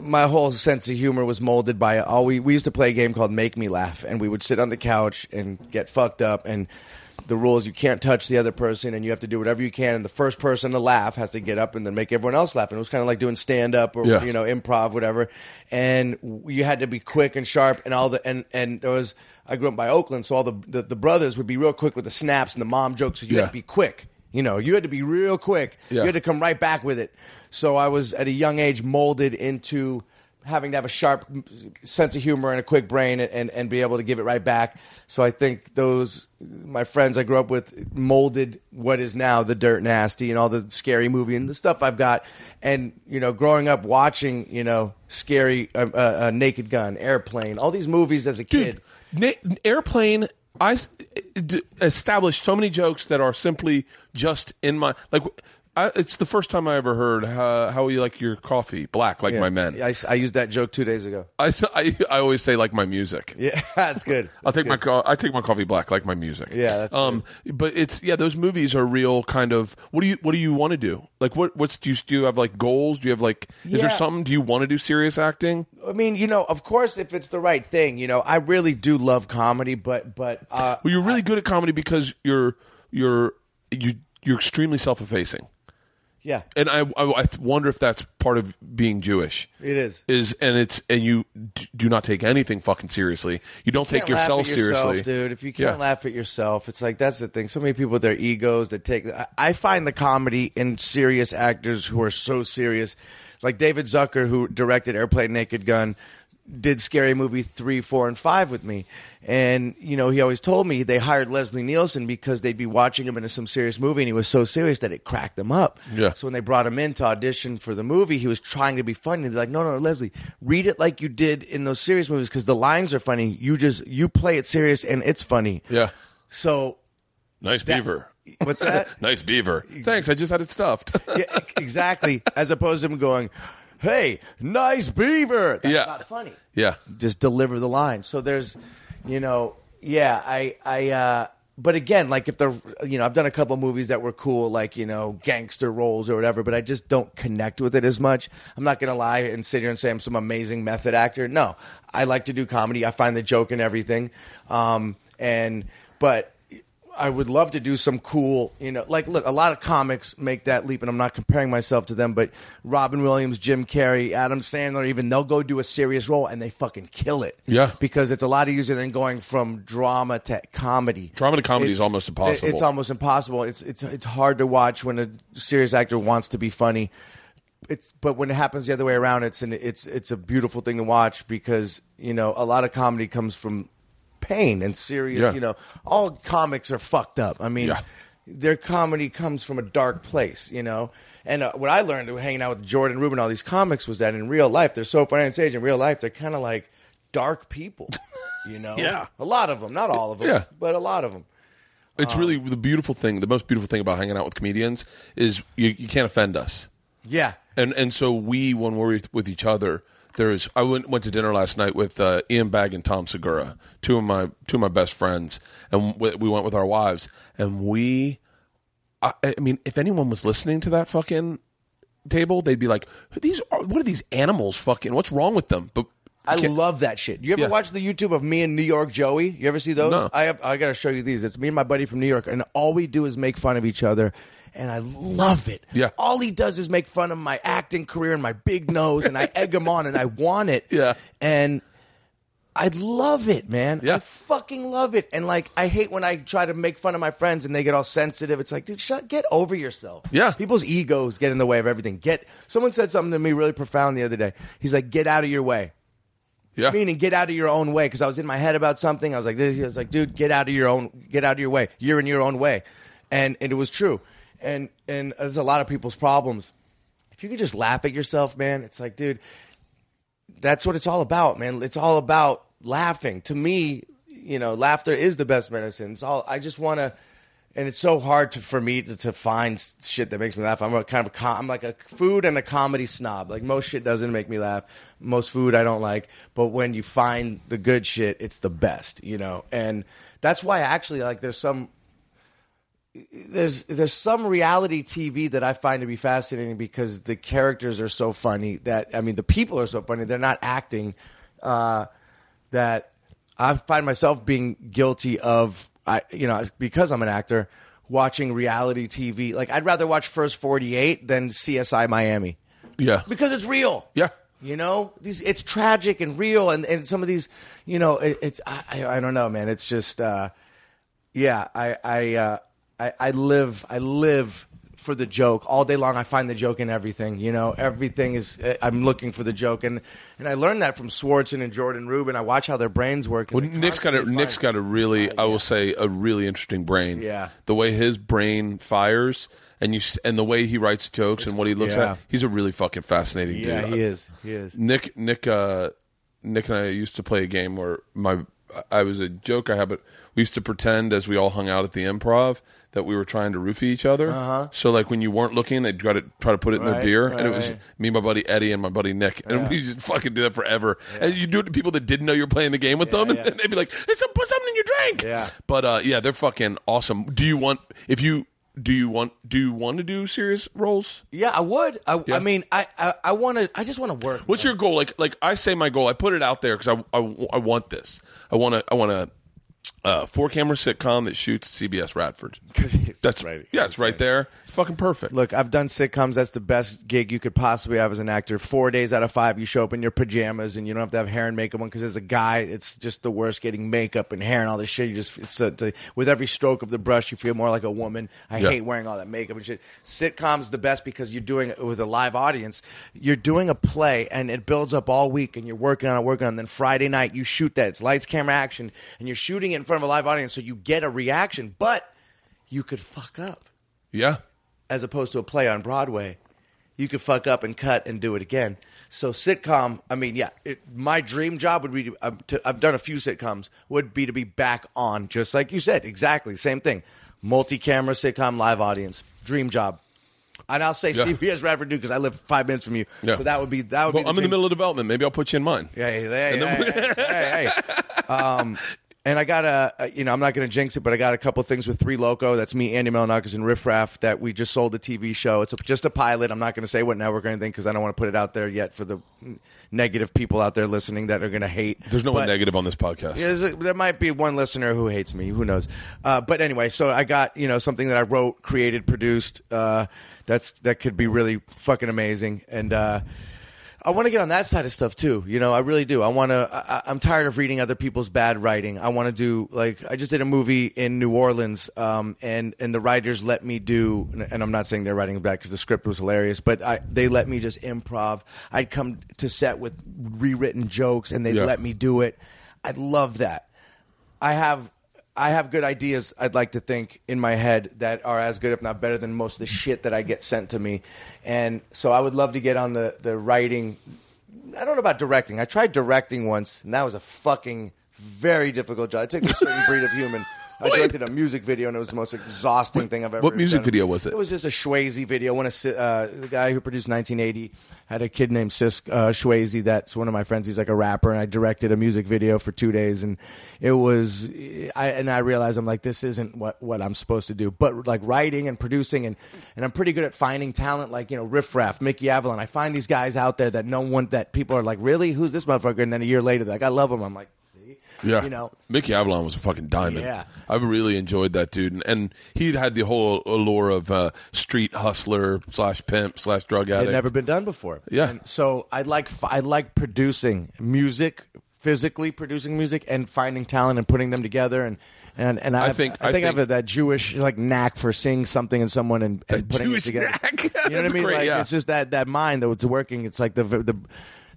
my whole sense of humor was molded by all we we used to play a game called Make Me Laugh, and we would sit on the couch and get fucked up and. The rule is you can't touch the other person, and you have to do whatever you can. And the first person to laugh has to get up and then make everyone else laugh. And it was kind of like doing stand up or Yeah. you know improv, whatever. And you had to be quick and sharp, and all the and and there was. I grew up by Oakland, so all the the, the brothers would be real quick with the snaps and the mom jokes. So you Yeah. had to be quick. You know, you had to be real quick. Yeah. You had to come right back with it. So I was at a young age molded into having to have a sharp sense of humor and a quick brain and, and, and be able to give it right back. So I think those my friends I grew up with molded what is now the Dirt Nasty and all the scary movie and the stuff I've got. And you know, growing up watching you know scary uh, uh, uh, Naked Gun, Airplane, all these movies as a kid. Dude, Na- airplane. I established so many jokes that are simply just in my like. I, it's the first time I ever heard how, how you like your coffee black like Yeah. my men. i used that joke two days ago. I I always say like my music. Yeah, that's good. I'll take my co- I take my coffee black like my music. Yeah, that's um. But it's yeah, those movies are real. Kind of. What do you What do you want to do? Like what What's do you do? You have like goals? Do you have like? Is there something? Do you want to do serious acting? I mean, you know, of course, if it's the right thing, you know, I really do love comedy, but but uh, Well, you're really good at comedy because you're you're you you're extremely self effacing. Yeah, and I, I I wonder if that's part of being Jewish. It is. Is and it's and you d- do not take anything fucking seriously. You don't take yourself yourself, seriously, dude. If you can't Yeah. laugh at yourself, it's like that's the thing. So many people with their egos that take. I, I find the comedy in serious actors who are so serious, like David Zucker, who directed Airplane, Naked Gun. Did scary movie three, four, and five with me, and you know he always told me they hired Leslie Nielsen because they'd be watching him in some serious movie, and he was so serious that it cracked them up. Yeah. So when they brought him in to audition for the movie, he was trying to be funny. They're like, "No, no, Leslie, read it like you did in those serious movies because the lines are funny. You just you play it serious and it's funny." Yeah, So nice that- beaver. What's that? nice beaver. Thanks. I just had it stuffed. yeah, exactly. As opposed to him going, "Hey, nice beaver." That's Yeah. not funny. yeah. Just deliver the line. So there's, you know, yeah, I, I, uh, but again, like if the, you know, I've done a couple movies that were cool, like you know, gangster roles or whatever, but I just don't connect with it as much. I'm not gonna lie and sit here and say I'm some amazing method actor. No, I like to do comedy. I find the joke in everything, um, and but. I would love to do some cool, you know, like look, a lot of comics make that leap, and I'm not comparing myself to them, but Robin Williams, Jim Carrey, Adam Sandler, even they'll go do a serious role and they fucking kill it. Yeah. because it's a lot easier than going from drama to comedy. Drama to comedy is almost impossible. It's almost impossible. It's it's it's hard to watch when a serious actor wants to be funny. It's but when it happens the other way around, it's an it's it's a beautiful thing to watch because you know a lot of comedy comes from pain and serious. Yeah. You know, all comics are fucked up. I mean. Yeah. Their comedy comes from a dark place, you know. And uh, what I learned hanging out with Jordan Rubin, all these comics, was that in real life they're so funny on stage. In real life, they're kind of like dark people, you know. Yeah. a lot of them, not all of them, Yeah. but a lot of them. It's really the beautiful thing. The most beautiful thing about hanging out with comedians is you, you can't offend us. Yeah, and and so we when we're with each other there's i went went to dinner last night with uh, ian bagg and tom segura two of my two of my best friends and we, we went with our wives and we I, I mean if anyone was listening to that fucking table they'd be like these are what are these animals fucking what's wrong with them? But I can't- love that shit. You ever Yeah. watch the YouTube of me and New York Joey? You ever see those? No. I have. I gotta show you these. It's me and my buddy from New York, and all we do is make fun of each other, and I love it. Yeah. All he does is make fun of my acting career and my big nose, and I egg him on, and I want it. Yeah. And I love it, man. Yeah. I fucking love it. And like, I hate when I try to make fun of my friends and they get all sensitive. It's like, dude, shut, get over yourself. Yeah. People's egos get in the way of everything. Get. Someone said something to me really profound the other day. He's like, get out of your way Yeah. meaning get out of your own way because I was in my head about something. I was like, this. I was like, dude, get out of your own, get out of your way. You're in your own way, and and it was true. And and there's a lot of people's problems. If you could just laugh at yourself, man, it's like, dude, that's what it's all about, man. It's all about laughing. To me, you know, laughter is the best medicine. It's all. I just want to. And it's so hard to, for me to, to find shit that makes me laugh. I'm a kind of a com- I'm like a food and a comedy snob. Like most shit doesn't make me laugh. Most food I don't like. But when you find the good shit, it's the best, you know. And that's why actually like there's some there's there's some reality TV that I find to be fascinating because the characters are so funny that I mean the people are so funny they're not acting uh, that I find myself being guilty of I you know because I'm an actor watching reality TV like I'd rather watch First 48 than CSI Miami yeah. because it's real. Yeah. You know, these it's tragic and real, and, and some of these, you know, it, it's I, I don't know, man. It's just, uh, yeah, I I, uh, I I live I live for the joke all day long. I find the joke in everything. You know, everything is uh, I'm looking for the joke, and and I learned that from Swardson and Jordan Rubin. I watch how their brains work. Well, Nick's got a Nick's got a really, I will say, a really interesting brain. Yeah. the way his brain fires, and you and the way he writes jokes and what he looks Yeah. at, he's a really fucking fascinating Yeah, dude. Yeah, he is. He is. Nick Nick uh, Nick and I used to play a game where my I was a joke I had, but we used to pretend as we all hung out at the improv that we were trying to roofie each other. Uh-huh. So like when you weren't looking, they'd try to try to put it in their Right, beer, and it was right. me, my buddy Eddie, and my buddy Nick, and we just fucking do that forever. And you do it to people that didn't know you were playing the game with them, yeah. and they'd be like, "It's a, put something in your drink." Yeah. but uh, yeah, they're fucking awesome. Do you want if you do you want do you want to do serious roles? Yeah, I would. I, Yeah. I mean, I I, I want to. I just want to work. What's your goal? Like, like I say, my goal. I put it out there because I, I, I want this. I want to. I want a uh, four camera sitcom that shoots CBS Radford. That's right. Yeah, it's right there. It's fucking perfect. Look, I've done sitcoms. That's the best gig you could possibly have as an actor. Four days out of five, you show up in your pajamas and you don't have to have hair and makeup on because as a guy, it's just the worst getting makeup and hair and all this shit. You just, it's a, the, with every stroke of the brush, you feel more like a woman. I Yeah. hate wearing all that makeup and shit. Sitcoms the best because you're doing it with a live audience. You're doing a play and it builds up all week and you're working on it, working on it. And then Friday night, you shoot that. It's lights, camera, action. And you're shooting it in front of a live audience so you get a reaction, but you could fuck up Yeah, as opposed to a play on Broadway, you could fuck up and cut and do it again. So sitcom, I mean, yeah, it, my dream job would be to, um, to. I've done a few sitcoms. Would be to be back on, just like you said, exactly same thing. Multi-camera sitcom, live audience, dream job. And I'll say Yeah. CBS Radford Duke because I live five minutes from you. Yeah. So that would be that would well, be. I'm in the middle of development. Maybe I'll put you in mine. Hey, hey, hey, hey, hey, hey. Um, and I got a, a- you know, I'm not going to jinx it, but I got a couple things with Three Loco. That's me, Andy Milonakis, and Riff Raff that we just sold the TV show. It's a, just a pilot. I'm not going to say what network or anything because I don't want to put it out there yet for the negative people out there listening that are going to hate. There's no one negative on this podcast. yeah, a- there might be one listener who hates me. Who knows? Uh, but anyway, so I got you know something that I wrote, created, produced. Uh, that's that could be really fucking amazing, and uh, I want to get on that side of stuff too. You know, I really do. I want to. I, I'm tired of reading other people's bad writing. I want to do like I just did a movie in New Orleans, um, and and the writers let me do. And I'm not saying they're writing bad because the script was hilarious, but I, they let me just improv. I'd come to set with rewritten jokes, and they'd Yeah. let me do it. I'd love that. I have I have good ideas I'd like to think in my head that are as good if not better than most of the shit that I get sent to me. And so I would love to get on the the writing I don't know about directing. I tried directing once and that was a fucking very difficult job. It takes a certain breed of human I directed a music video, and it was the most exhausting thing I've ever. what music done. video was it? It was just a Swayze video. When a uh, the guy who produced 1980 had a kid named Sis uh, Swayze. That's one of my friends. He's like a rapper, and I directed a music video for two days, and it was. I and I realized I'm like, this isn't what what I'm supposed to do. But like writing and producing, and and I'm pretty good at finding talent. Like you know, Riff Raff, Mickey Avalon. I find these guys out there that no one that people are like, really, who's this motherfucker? And then a year later, they're like, I love him. I'm like, Yeah, you know. Mickey Avalon was a fucking diamond. Yeah. I've really enjoyed that dude, and, and he had the whole allure of uh, street hustler slash pimp slash drug addict. It had never been done before. Yeah. And so I like I like producing music, physically producing music, and finding talent and putting them together. And and and I, I think- I I think I, have that Jewish like knack for seeing something in someone and, and putting Jewish it together. knack. You know what I mean? great, like yeah. it's just that that mind that it's working. It's like the the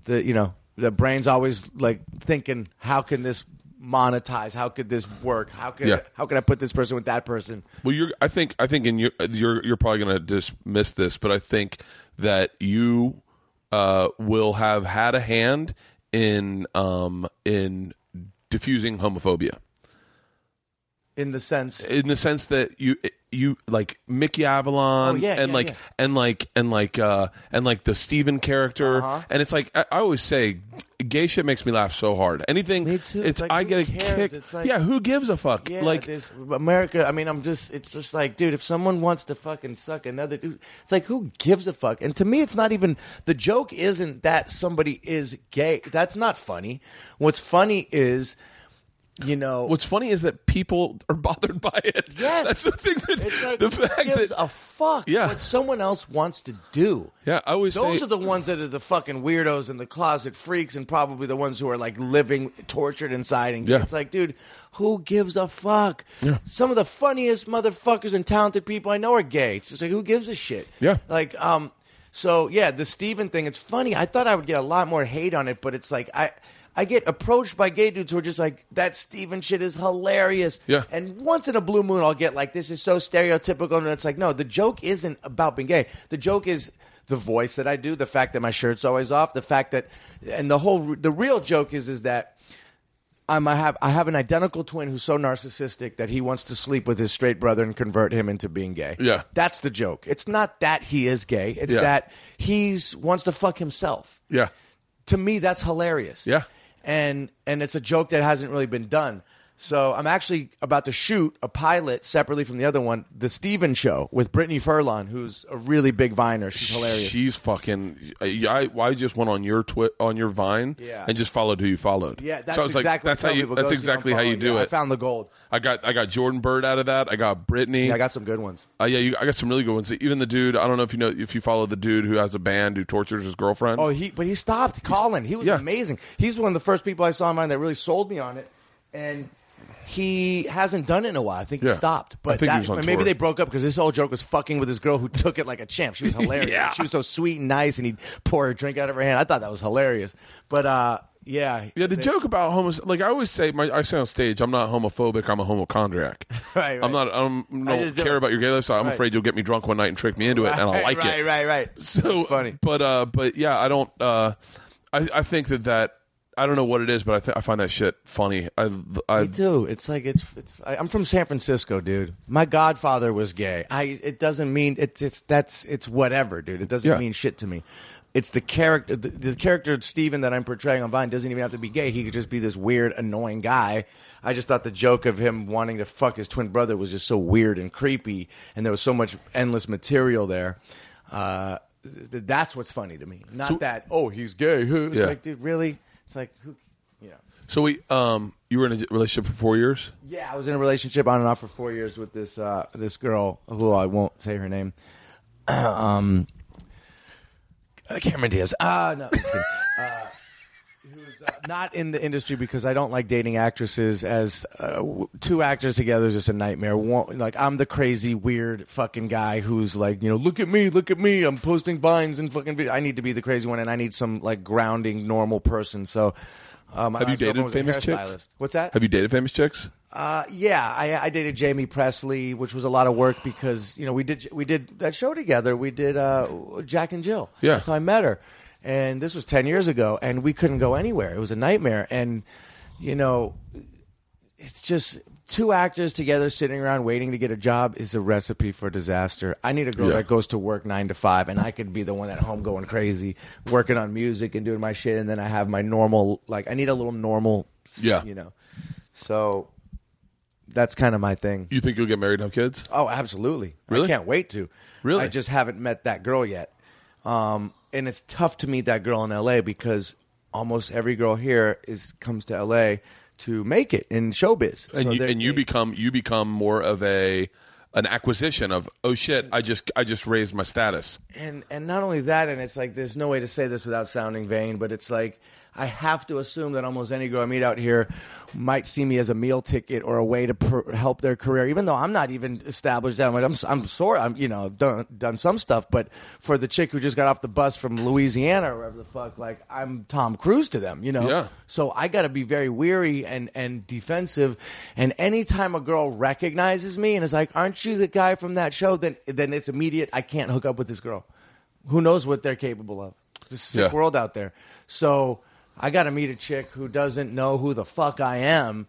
the you know the brain's always like thinking, how can this monetize? How could this work? How could Yeah. how could I put this person with that person? Well, you're. I think. I think in your. You're. You're probably going to dismiss this, but I think that you uh, will have had a hand in um, in diffusing homophobia. In the sense, in the sense that you you like Mickey Avalon Oh, yeah, and yeah, like yeah. and like and like uh and like the Steven character Uh-huh. and it's like I, I always say gay shit makes me laugh so hard anything Me too. it's like, I get a cares? kick like- yeah who gives a fuck like this America. I mean, I'm just. It's just like, dude, if someone wants to fucking suck another dude, it's like, who gives a fuck? And to me, it's not even the joke. Isn't that somebody is gay? That's not funny. What's funny is, you know, what's funny is that people are bothered by it Yes. that's the thing that it's like the who fact gives that a fuck Yeah. what someone else wants to do. yeah I always Those say are the ones that are the fucking weirdos and the closet freaks, and probably the ones who are like living tortured inside. And Yeah. it's like, dude, who gives a fuck? yeah. Some of the funniest motherfuckers and talented people I know are gay. It's just like, who gives a shit? Yeah. Like, um, so yeah, the Steven thing. It's funny. I thought I would get a lot more hate on it, but it's like I. I get approached by gay dudes who are just like, that Steven shit is hilarious. Yeah. And once in a blue moon, I'll get like, this is so stereotypical. And it's like, no, the joke isn't about being gay. The joke is the voice that I do, the fact that my shirt's always off, the fact that, and the whole, the real joke is, is that I'm, I have, I have an identical twin who's so narcissistic that he wants to sleep with his straight brother and convert him into being gay. Yeah. That's the joke. It's not that he is gay. It's Yeah. that he's wants to fuck himself yeah to me that's hilarious Yeah. And and it's a joke that hasn't really been done so i'm actually about to shoot a pilot separately from the other one the steven show with brittany furlan who's a really big viner she's hilarious she's fucking I, I, I just went on your twi- on your Vine Yeah. and just followed who you followed yeah that's so exactly like that's how you that's exactly how you do Yeah, it i found the gold I got I got Jordan Burt out of that. I got Brittany. yeah, i got some good ones Uh, yeah, you, I got some really good ones. Even the dude. I don't know if you know if you follow the dude who has a band who tortures his girlfriend. oh he but he stopped colin he was Yeah. amazing he's one of the first people i saw online that really sold me on it and he hasn't done it in a while. I think Yeah. he stopped. But I think he that- was on maybe tour. they broke up because this whole joke was fucking with this girl who took it like a champ. She was hilarious. Yeah. She was so sweet and nice, and he'd pour a drink out of her hand. I thought that was hilarious. But uh, yeah, yeah, the joke about homos. Like I always say, my, I say on stage, I'm not homophobic. I'm a homochondriac. Right, right. I'm not. I don't, I don't just care about your gay lifestyle. I'm Right. afraid you'll get me drunk one night and trick me into it, and I'll like right, it. Right, right, right, So That's funny. But uh, but yeah, I don't. Uh, I I think that that I don't know what it is, but I th- I find that shit funny. I I Me too. It's like it's. it's I, I'm from San Francisco, dude. My godfather was gay. I. It doesn't mean it's. It's that's. It's whatever, dude. It doesn't Yeah. mean shit to me. It's the character. The, the character Steven that I'm portraying on Vine doesn't even have to be gay. He could just be this weird, annoying guy. I just thought the joke of him wanting to fuck his twin brother was just so weird and creepy, and there was so much endless material there. Uh, th- that's what's funny to me. Not that oh he's gay. Who? It's Yeah. like dude, really? It's like who? You know. So we um you were in a relationship for four years. Yeah, I was in a relationship on and off for four years with this uh, this girl who I won't say her name. um, Cameron Diaz. Ah, no. just kidding. uh, who's uh, not in the industry because I don't like dating actresses. As uh, two actors together is just a nightmare. One, like I'm the crazy, weird, fucking guy who's like, you know, look at me, look at me. I'm posting vines and fucking. Video. I need to be the crazy one, and I need some like grounding, normal person. So. My Have you dated famous chicks? What's that? Have you dated famous chicks? Uh, yeah, I, I dated Jaime Pressly, which was a lot of work because you know we did we did that show together. We did uh, Jack and Jill. Yeah. that's how I met her, and this was ten years ago, and we couldn't go anywhere. It was a nightmare, and you know, it's just two actors together sitting around waiting to get a job is a recipe for disaster. I need a girl Yeah. that goes to work nine to five, and I could be the one at home going crazy, working on music and doing my shit, and then I have my normal. Like I need a little normal. Yeah. you know. So that's kind of my thing. You think you'll get married and have kids? Oh, absolutely. Really? I can't wait to. Really? I just haven't met that girl yet. Um, and it's tough to meet that girl in LA because almost every girl here is comes to LA to make it in showbiz. And So you, and you become you become more of a an acquisition of oh shit I just I just raised my status. and and not only that, and it's like there's no way to say this without sounding vain, but it's like I have to assume that almost any girl I meet out here might see me as a meal ticket or a way to pr- help their career, even though I'm not even established. I'm I'm, I'm sore. I'm you know done done some stuff, but for the chick who just got off the bus from Louisiana or wherever the fuck, like I'm Tom Cruise to them, you know. Yeah. So I got to be very weary and and defensive. And anytime a girl recognizes me and is like, "Aren't you the guy from that show?" Then then it's immediate. I can't hook up with this girl. Who knows what they're capable of? It's a sick Yeah. world out there. So I got to meet a chick who doesn't know who the fuck I am,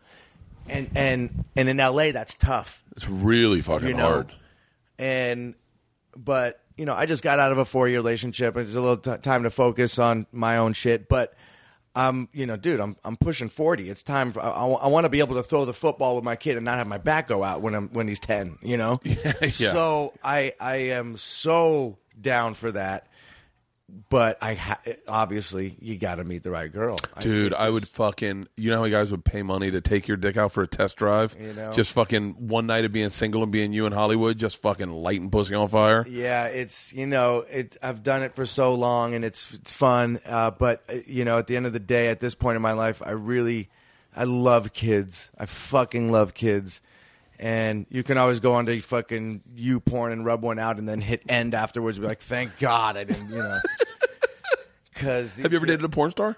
and and and in LA that's tough It's really fucking you know. hard. And but you know, I just got out of a four year relationship. It's a little t- time to focus on my own shit. But I'm, you know, dude, I'm I'm pushing forty. It's time. For, I, I want to be able to throw the football with my kid and not have my back go out when I'm when he's ten. You know. yeah. So I I am so down for that. But I ha- obviously you got to meet the right girl, Dude, it I would fucking. You know how you guys would pay money to take your dick out for a test drive? You know? Just fucking one night of being single and being you in Hollywood, just fucking lighting pussy on fire. Yeah, it's you know, it. I've done it for so long, and it's it's fun. Uh, but uh, you know, at the end of the day, at this point in my life, I really, I love kids. I fucking love kids. And you can always go onto fucking YouPorn and rub one out, and then hit end afterwards. And be like, thank God I didn't, you know. Because Have you ever dated a porn star?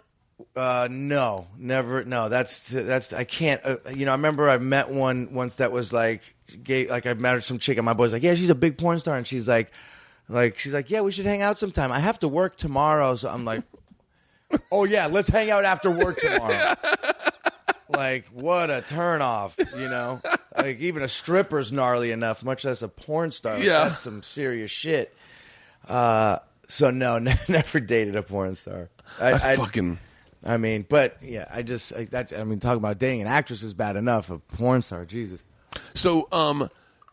uh, no, never. No, that's that's. I can't. Uh, you know, I remember I met one once that was like gay. Like I met some chick, and my boy's like, "Yeah, she's a big porn star," and she's like, like she's like, "Yeah, we should hang out sometime." I have to work tomorrow, so I'm like, "Oh yeah, let's hang out after work tomorrow." like what a turnoff, you know. Like even a stripper's gnarly enough, much less a porn star. Yeah. that's some serious shit. Uh, so no, never dated a porn star. I, That's I- fucking. I mean, but yeah, I just I, that's. I mean, talking about dating an actress is bad enough. A porn star, Jesus. So, um,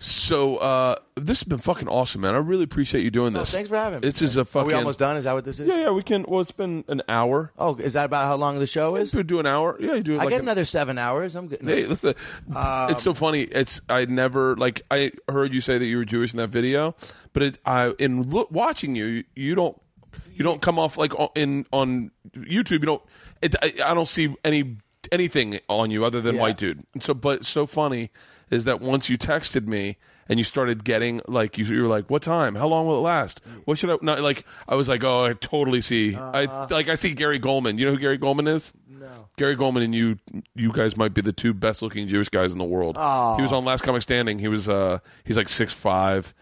so uh, this has been fucking awesome, man. I really appreciate you doing this. thanks for having me. This is a Are fucking. we almost done? Is that what this is? Yeah, yeah. We can. Well, it's been an hour. Oh, is that about how long the show is? We do an hour. Yeah, you do. I like get an- another seven hours. I'm good. Hey, listen, it's so funny. It's I never like I heard you say that you were Jewish in that video, but it, I in look, watching you, you don't you don't come off like on- in on YouTube. You don't. It, I, I don't see any anything on you other than Yeah. white dude. And so, but so funny is that once you texted me and you started getting like you, you were like, "What time? How long will it last? What should I?" Not like I was like, "Oh, I totally see." I like I see Gary Gulman. You know who Gary Gulman is? No. Gary Gulman and you, you guys might be the two best looking Jewish guys in the world. He was on Last Comic Standing. He was, uh, he's like six five,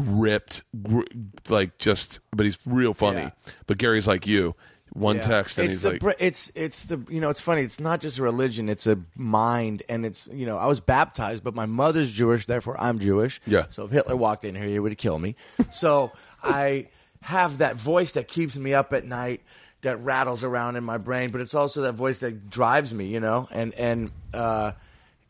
ripped, gr- like just, but he's real funny. Yeah. But Gary's like you. One Yeah. text and it's he's the like, br- it's it's the you know it's funny it's not just a religion it's a mind and it's you know I was baptized but my mother's Jewish therefore I'm Jewish Yeah. so if Hitler walked in here he would kill me so I have that voice that keeps me up at night that rattles around in my brain but it's also that voice that drives me you know and and uh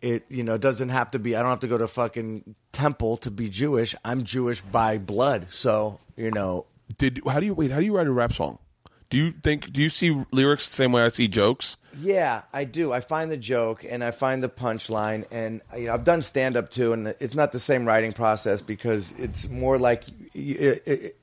it you know doesn't have to be I don't have to go to fucking temple to be Jewish I'm Jewish by blood so you know did how do you wait? How do you write a rap song? Do you think? Do you see lyrics the same way I see jokes? Yeah, I do. I find the joke and I find the punchline, and you know, I've done stand up too, and it's not the same writing process because it's more like it, it,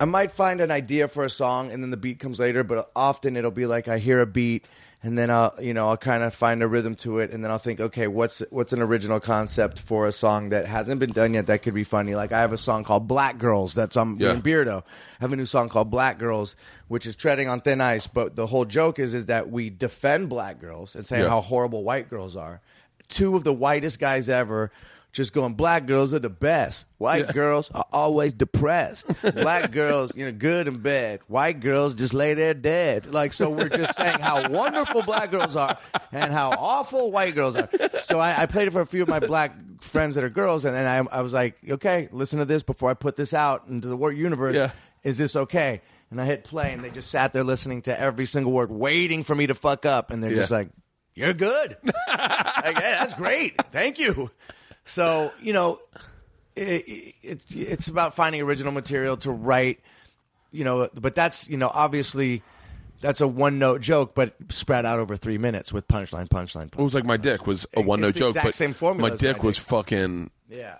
I might find an idea for a song, and then the beat comes later. But often it'll be like I hear a beat, and then I'll you know I'll kind of find a rhythm to it, and then I'll think, okay, what's what's an original concept for a song that hasn't been done yet that could be funny? Like I have a song called Black Girls that's on Yeah. Beardo. I have a new song called Black Girls, which is treading on thin ice. But the whole joke is is that we defend black girls and say Yeah. how horrible white girls are. Two of the whitest guys ever just going, black girls are the best. White Yeah. girls are always depressed. Black girls, you know, good and bad. White girls just lay there dead. Like, so we're just saying how wonderful black girls are and how awful white girls are. So I, I played it for a few of my black friends that are girls, and then I, I was like, okay, listen to this before I put this out into the universe. Yeah. Is this okay? And I hit play, and they just sat there listening to every single word, waiting for me to fuck up, and they're just like, "You're good." like, "Hey, that's great. Thank you. So you know, it, it, it's it's about finding original material to write. You know, but that's you know obviously that's a one note joke, but spread out over three minutes with punchline, punchline. punchline It was like my dick was a one note joke, but same formula my dick my was dick. fucking. Yeah.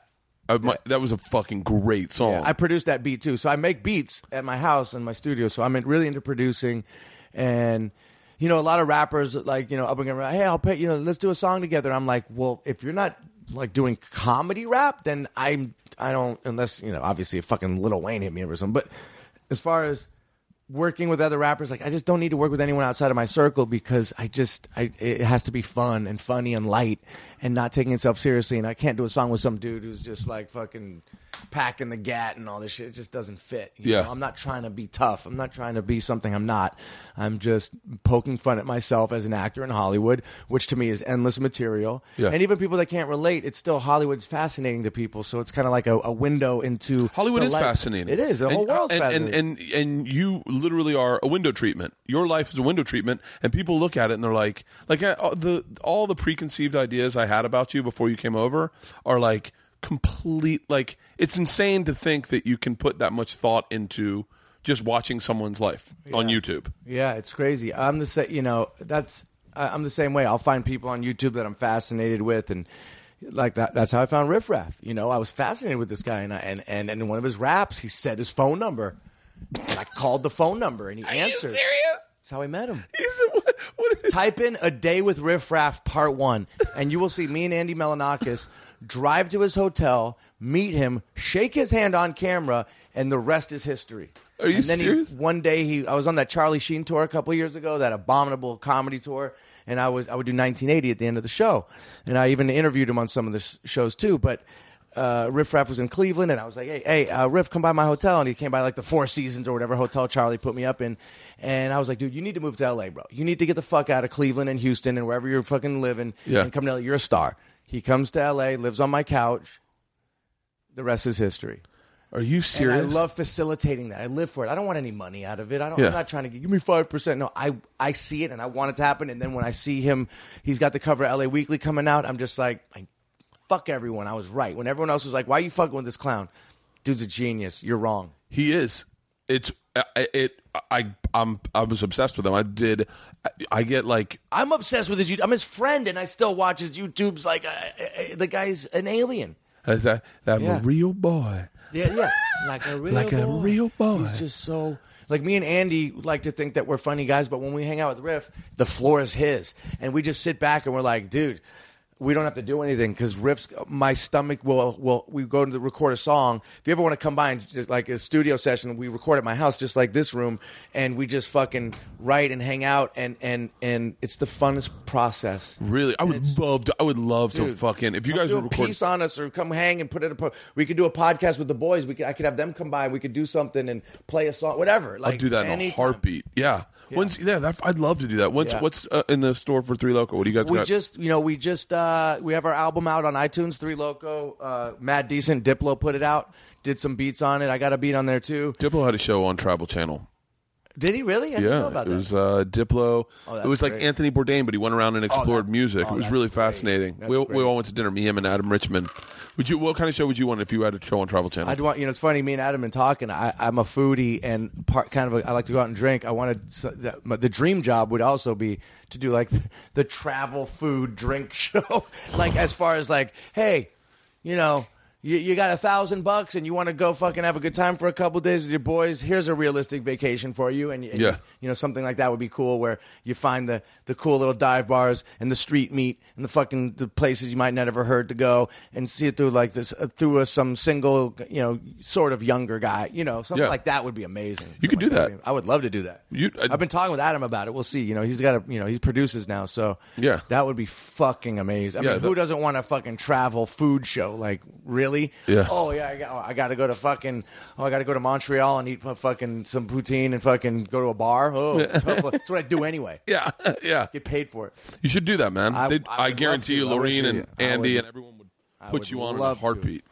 I, my, That was a fucking great song. Yeah, I produced that beat too. So I make beats at my house and my studio. So I'm in- really into producing, and you know, a lot of rappers like you know up and coming. Hey, I'll pay you know, let's do a song together. I'm like, well, if you're not like doing comedy rap, then I'm I don't unless you know, obviously, if fucking Lil Wayne hit me or something. But as far as working with other rappers like i just don't need to work with anyone outside of my circle because i just I, it has to be fun and funny and light and not taking itself seriously and i can't do a song with some dude who's just like fucking packing the gat and all this shit it just doesn't fit you Yeah. know? i'm not trying to be tough i'm not trying to be something i'm not i'm just poking fun at myself as an actor in hollywood which to me is endless material Yeah. and even people that can't relate it's still hollywood's fascinating to people so it's kind of like a, a window into Hollywood is life- fascinating. it is the and, whole world's and, fascinating And, and and you literally are a window treatment. Your life is a window treatment, and people look at it and they're like, like uh, the all the preconceived ideas I had about you before you came over are like complete. Like it's insane to think that you can put that much thought into just watching someone's life on YouTube. Yeah, it's crazy. I'm the same. You know, that's I- I'm the same way. I'll find people on YouTube that I'm fascinated with, and like that. That's how I found Riff Raff. You know, I was fascinated with this guy, and I, and and and in one of his raps, he said his phone number, and I called the phone number, and he answered. That's how I met him. what, what is, Type in a day with Riff Raff part one, and you will see me and Andy Milonakis drive to his hotel, meet him, shake his hand on camera, and the rest is history. Are you and then serious? He, one day he, I was on that Charlie Sheen tour a couple years ago, that abominable comedy tour, and I was I would do 1980 at the end of the show, and I even interviewed him on some of the shows too, but. Uh, Riff Raff was in Cleveland, and I was like, "Hey, hey, uh, Riff, come by my hotel." And he came by like the Four Seasons or whatever hotel Charlie put me up in, and I was like, "Dude, you need to move to LA, bro. You need to get the fuck out of Cleveland and Houston and wherever you're fucking living, Yeah. and come to LA. You're a star." He comes to LA, lives on my couch. The rest is history. are you serious? And I love facilitating that. I live for it. I don't want any money out of it. I don't, Yeah. I'm not trying to give me five percent. No, I I see it and I want it to happen. And then when I see him, he's got the cover of LA Weekly coming out. I'm just like, I, fuck everyone. I was right. When everyone else was like, why are you fucking with this clown? Dude's a genius. You're wrong. He is. It's uh, it. I I'm I was obsessed with him. I did. I, I get like I'm obsessed with his. YouTube. I'm his friend, and I still watch his YouTubes. Like uh, uh, the guy's an alien. as that I'm Yeah. a real boy. Yeah, yeah, like a real Like a real boy. He's just so like me and Andy like to think that we're funny guys, but when we hang out with Riff, the floor is his, and we just sit back and we're like, dude. We don't have to do anything because riffs. My stomach will will. We go to record a song. If you ever want to come by and just like a studio session, we record at my house, just like this room, and we just fucking write and hang out, and and and it's the funnest process. Really, I would love to. I would love to fucking. If you guys would a record, piece on us or come hang and put it. A, we could do a podcast with the boys. We could. I could have them come by. and We could do something and play a song, whatever. Like I'd do that in a heartbeat. Yeah. When's yeah? That, I'd love to do that. What's Yeah. what's uh, in the store for Three Loco? What do you guys We got? just, you know, we just uh, we have our album out on iTunes. Three Loco, uh, Mad Decent, Diplo put it out. Did some beats on it. I got a beat on there too. Diplo had a show on Travel Channel. Did he really? I didn't know Yeah, about it that. was uh, Diplo. Oh, it was like great. Anthony Bourdain, but he went around and explored that- music. oh, it was really great. fascinating. That's We, we all went to dinner. Me, him, and Adam Richman. Would you? What kind of show would you want if you had a show on Travel Channel? I'd want you know it's funny. Me and Adam been talking. I, I'm a foodie and part kind of a, I like to go out and drink. I wanted so my- the dream job would also be to do like the travel food drink show. like as far as like, hey, you know, you, you got a thousand bucks and you want to go fucking have a good time for a couple days with your boys. Here's a realistic vacation for you, and, and Yeah. you know something like that would be cool, where you find the the cool little dive bars and the street meat and the fucking the places you might not ever heard to go and see it through like this uh, through a, some single you know sort of younger guy, you know something Yeah. like that would be amazing. You could do like that. be- I would love to do that. You- I- I've been talking with Adam about it. We'll see. You know, he's got a you know he produces now, so Yeah. that would be fucking amazing. I Yeah, mean, that- who doesn't want a fucking travel food show? Like, really? Yeah. Oh yeah, I got, oh, I got to go to fucking. Oh, I got to go to Montreal and eat fucking some poutine and fucking go to a bar. Oh, that's what I do anyway. Yeah, yeah. Get paid for it. You should do that, man. I- I I, guarantee you. Lorene and. Andy would- and everyone would put would you on in a love to. heartbeat.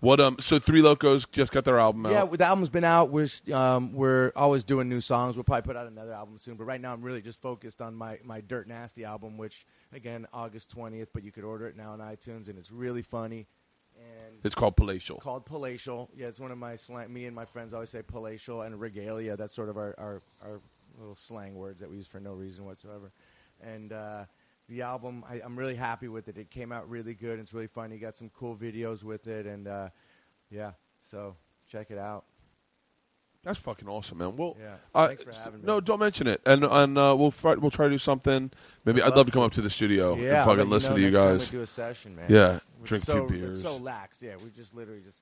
What um? So Three Locos just got their album out. Yeah, the album's been out. We're um, we're always doing new songs. We'll probably put out another album soon. But right now, I'm really just focused on my, my Dirt Nasty album, which again August 20th. But you could order it now on iTunes, and it's really funny. And it's called Palatial. called palatial. Yeah, it's one of my slang. Me and my friends always say palatial and regalia. That's sort of our, our, our little slang words that we use for no reason whatsoever. And uh, the album, I, I'm really happy with it. It came out really good. It's really fun. You Got some cool videos with it, and uh, yeah, so check it out. That's fucking awesome, man. Well, Yeah. uh, Thanks for having me. No, don't mention it. And and uh, we'll try, we'll try to do something. Maybe I'd love love to come up to the studio Yeah, and fucking listen know to you guys. Do a session, man. Yeah, drink so, two beers. It's so laxed. Yeah, we just literally just.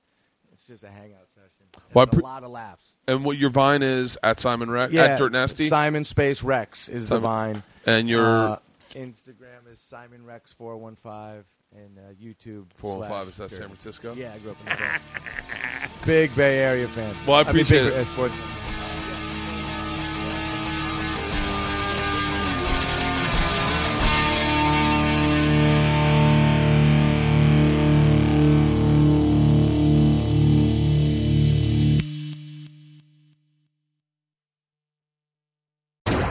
It's just a hangout session. Well, pre- a lot of laughs. And what your Vine is at Simon Rex Yeah, at Dirt Nasty, Simon Space Rex is Simon- the vine. and your Uh, Instagram is Simon Rex four one five and uh, YouTube four one five is that San Francisco. Yeah, I grew up in the Bay. big Bay Area fan. Well, I mean, appreciate big, it.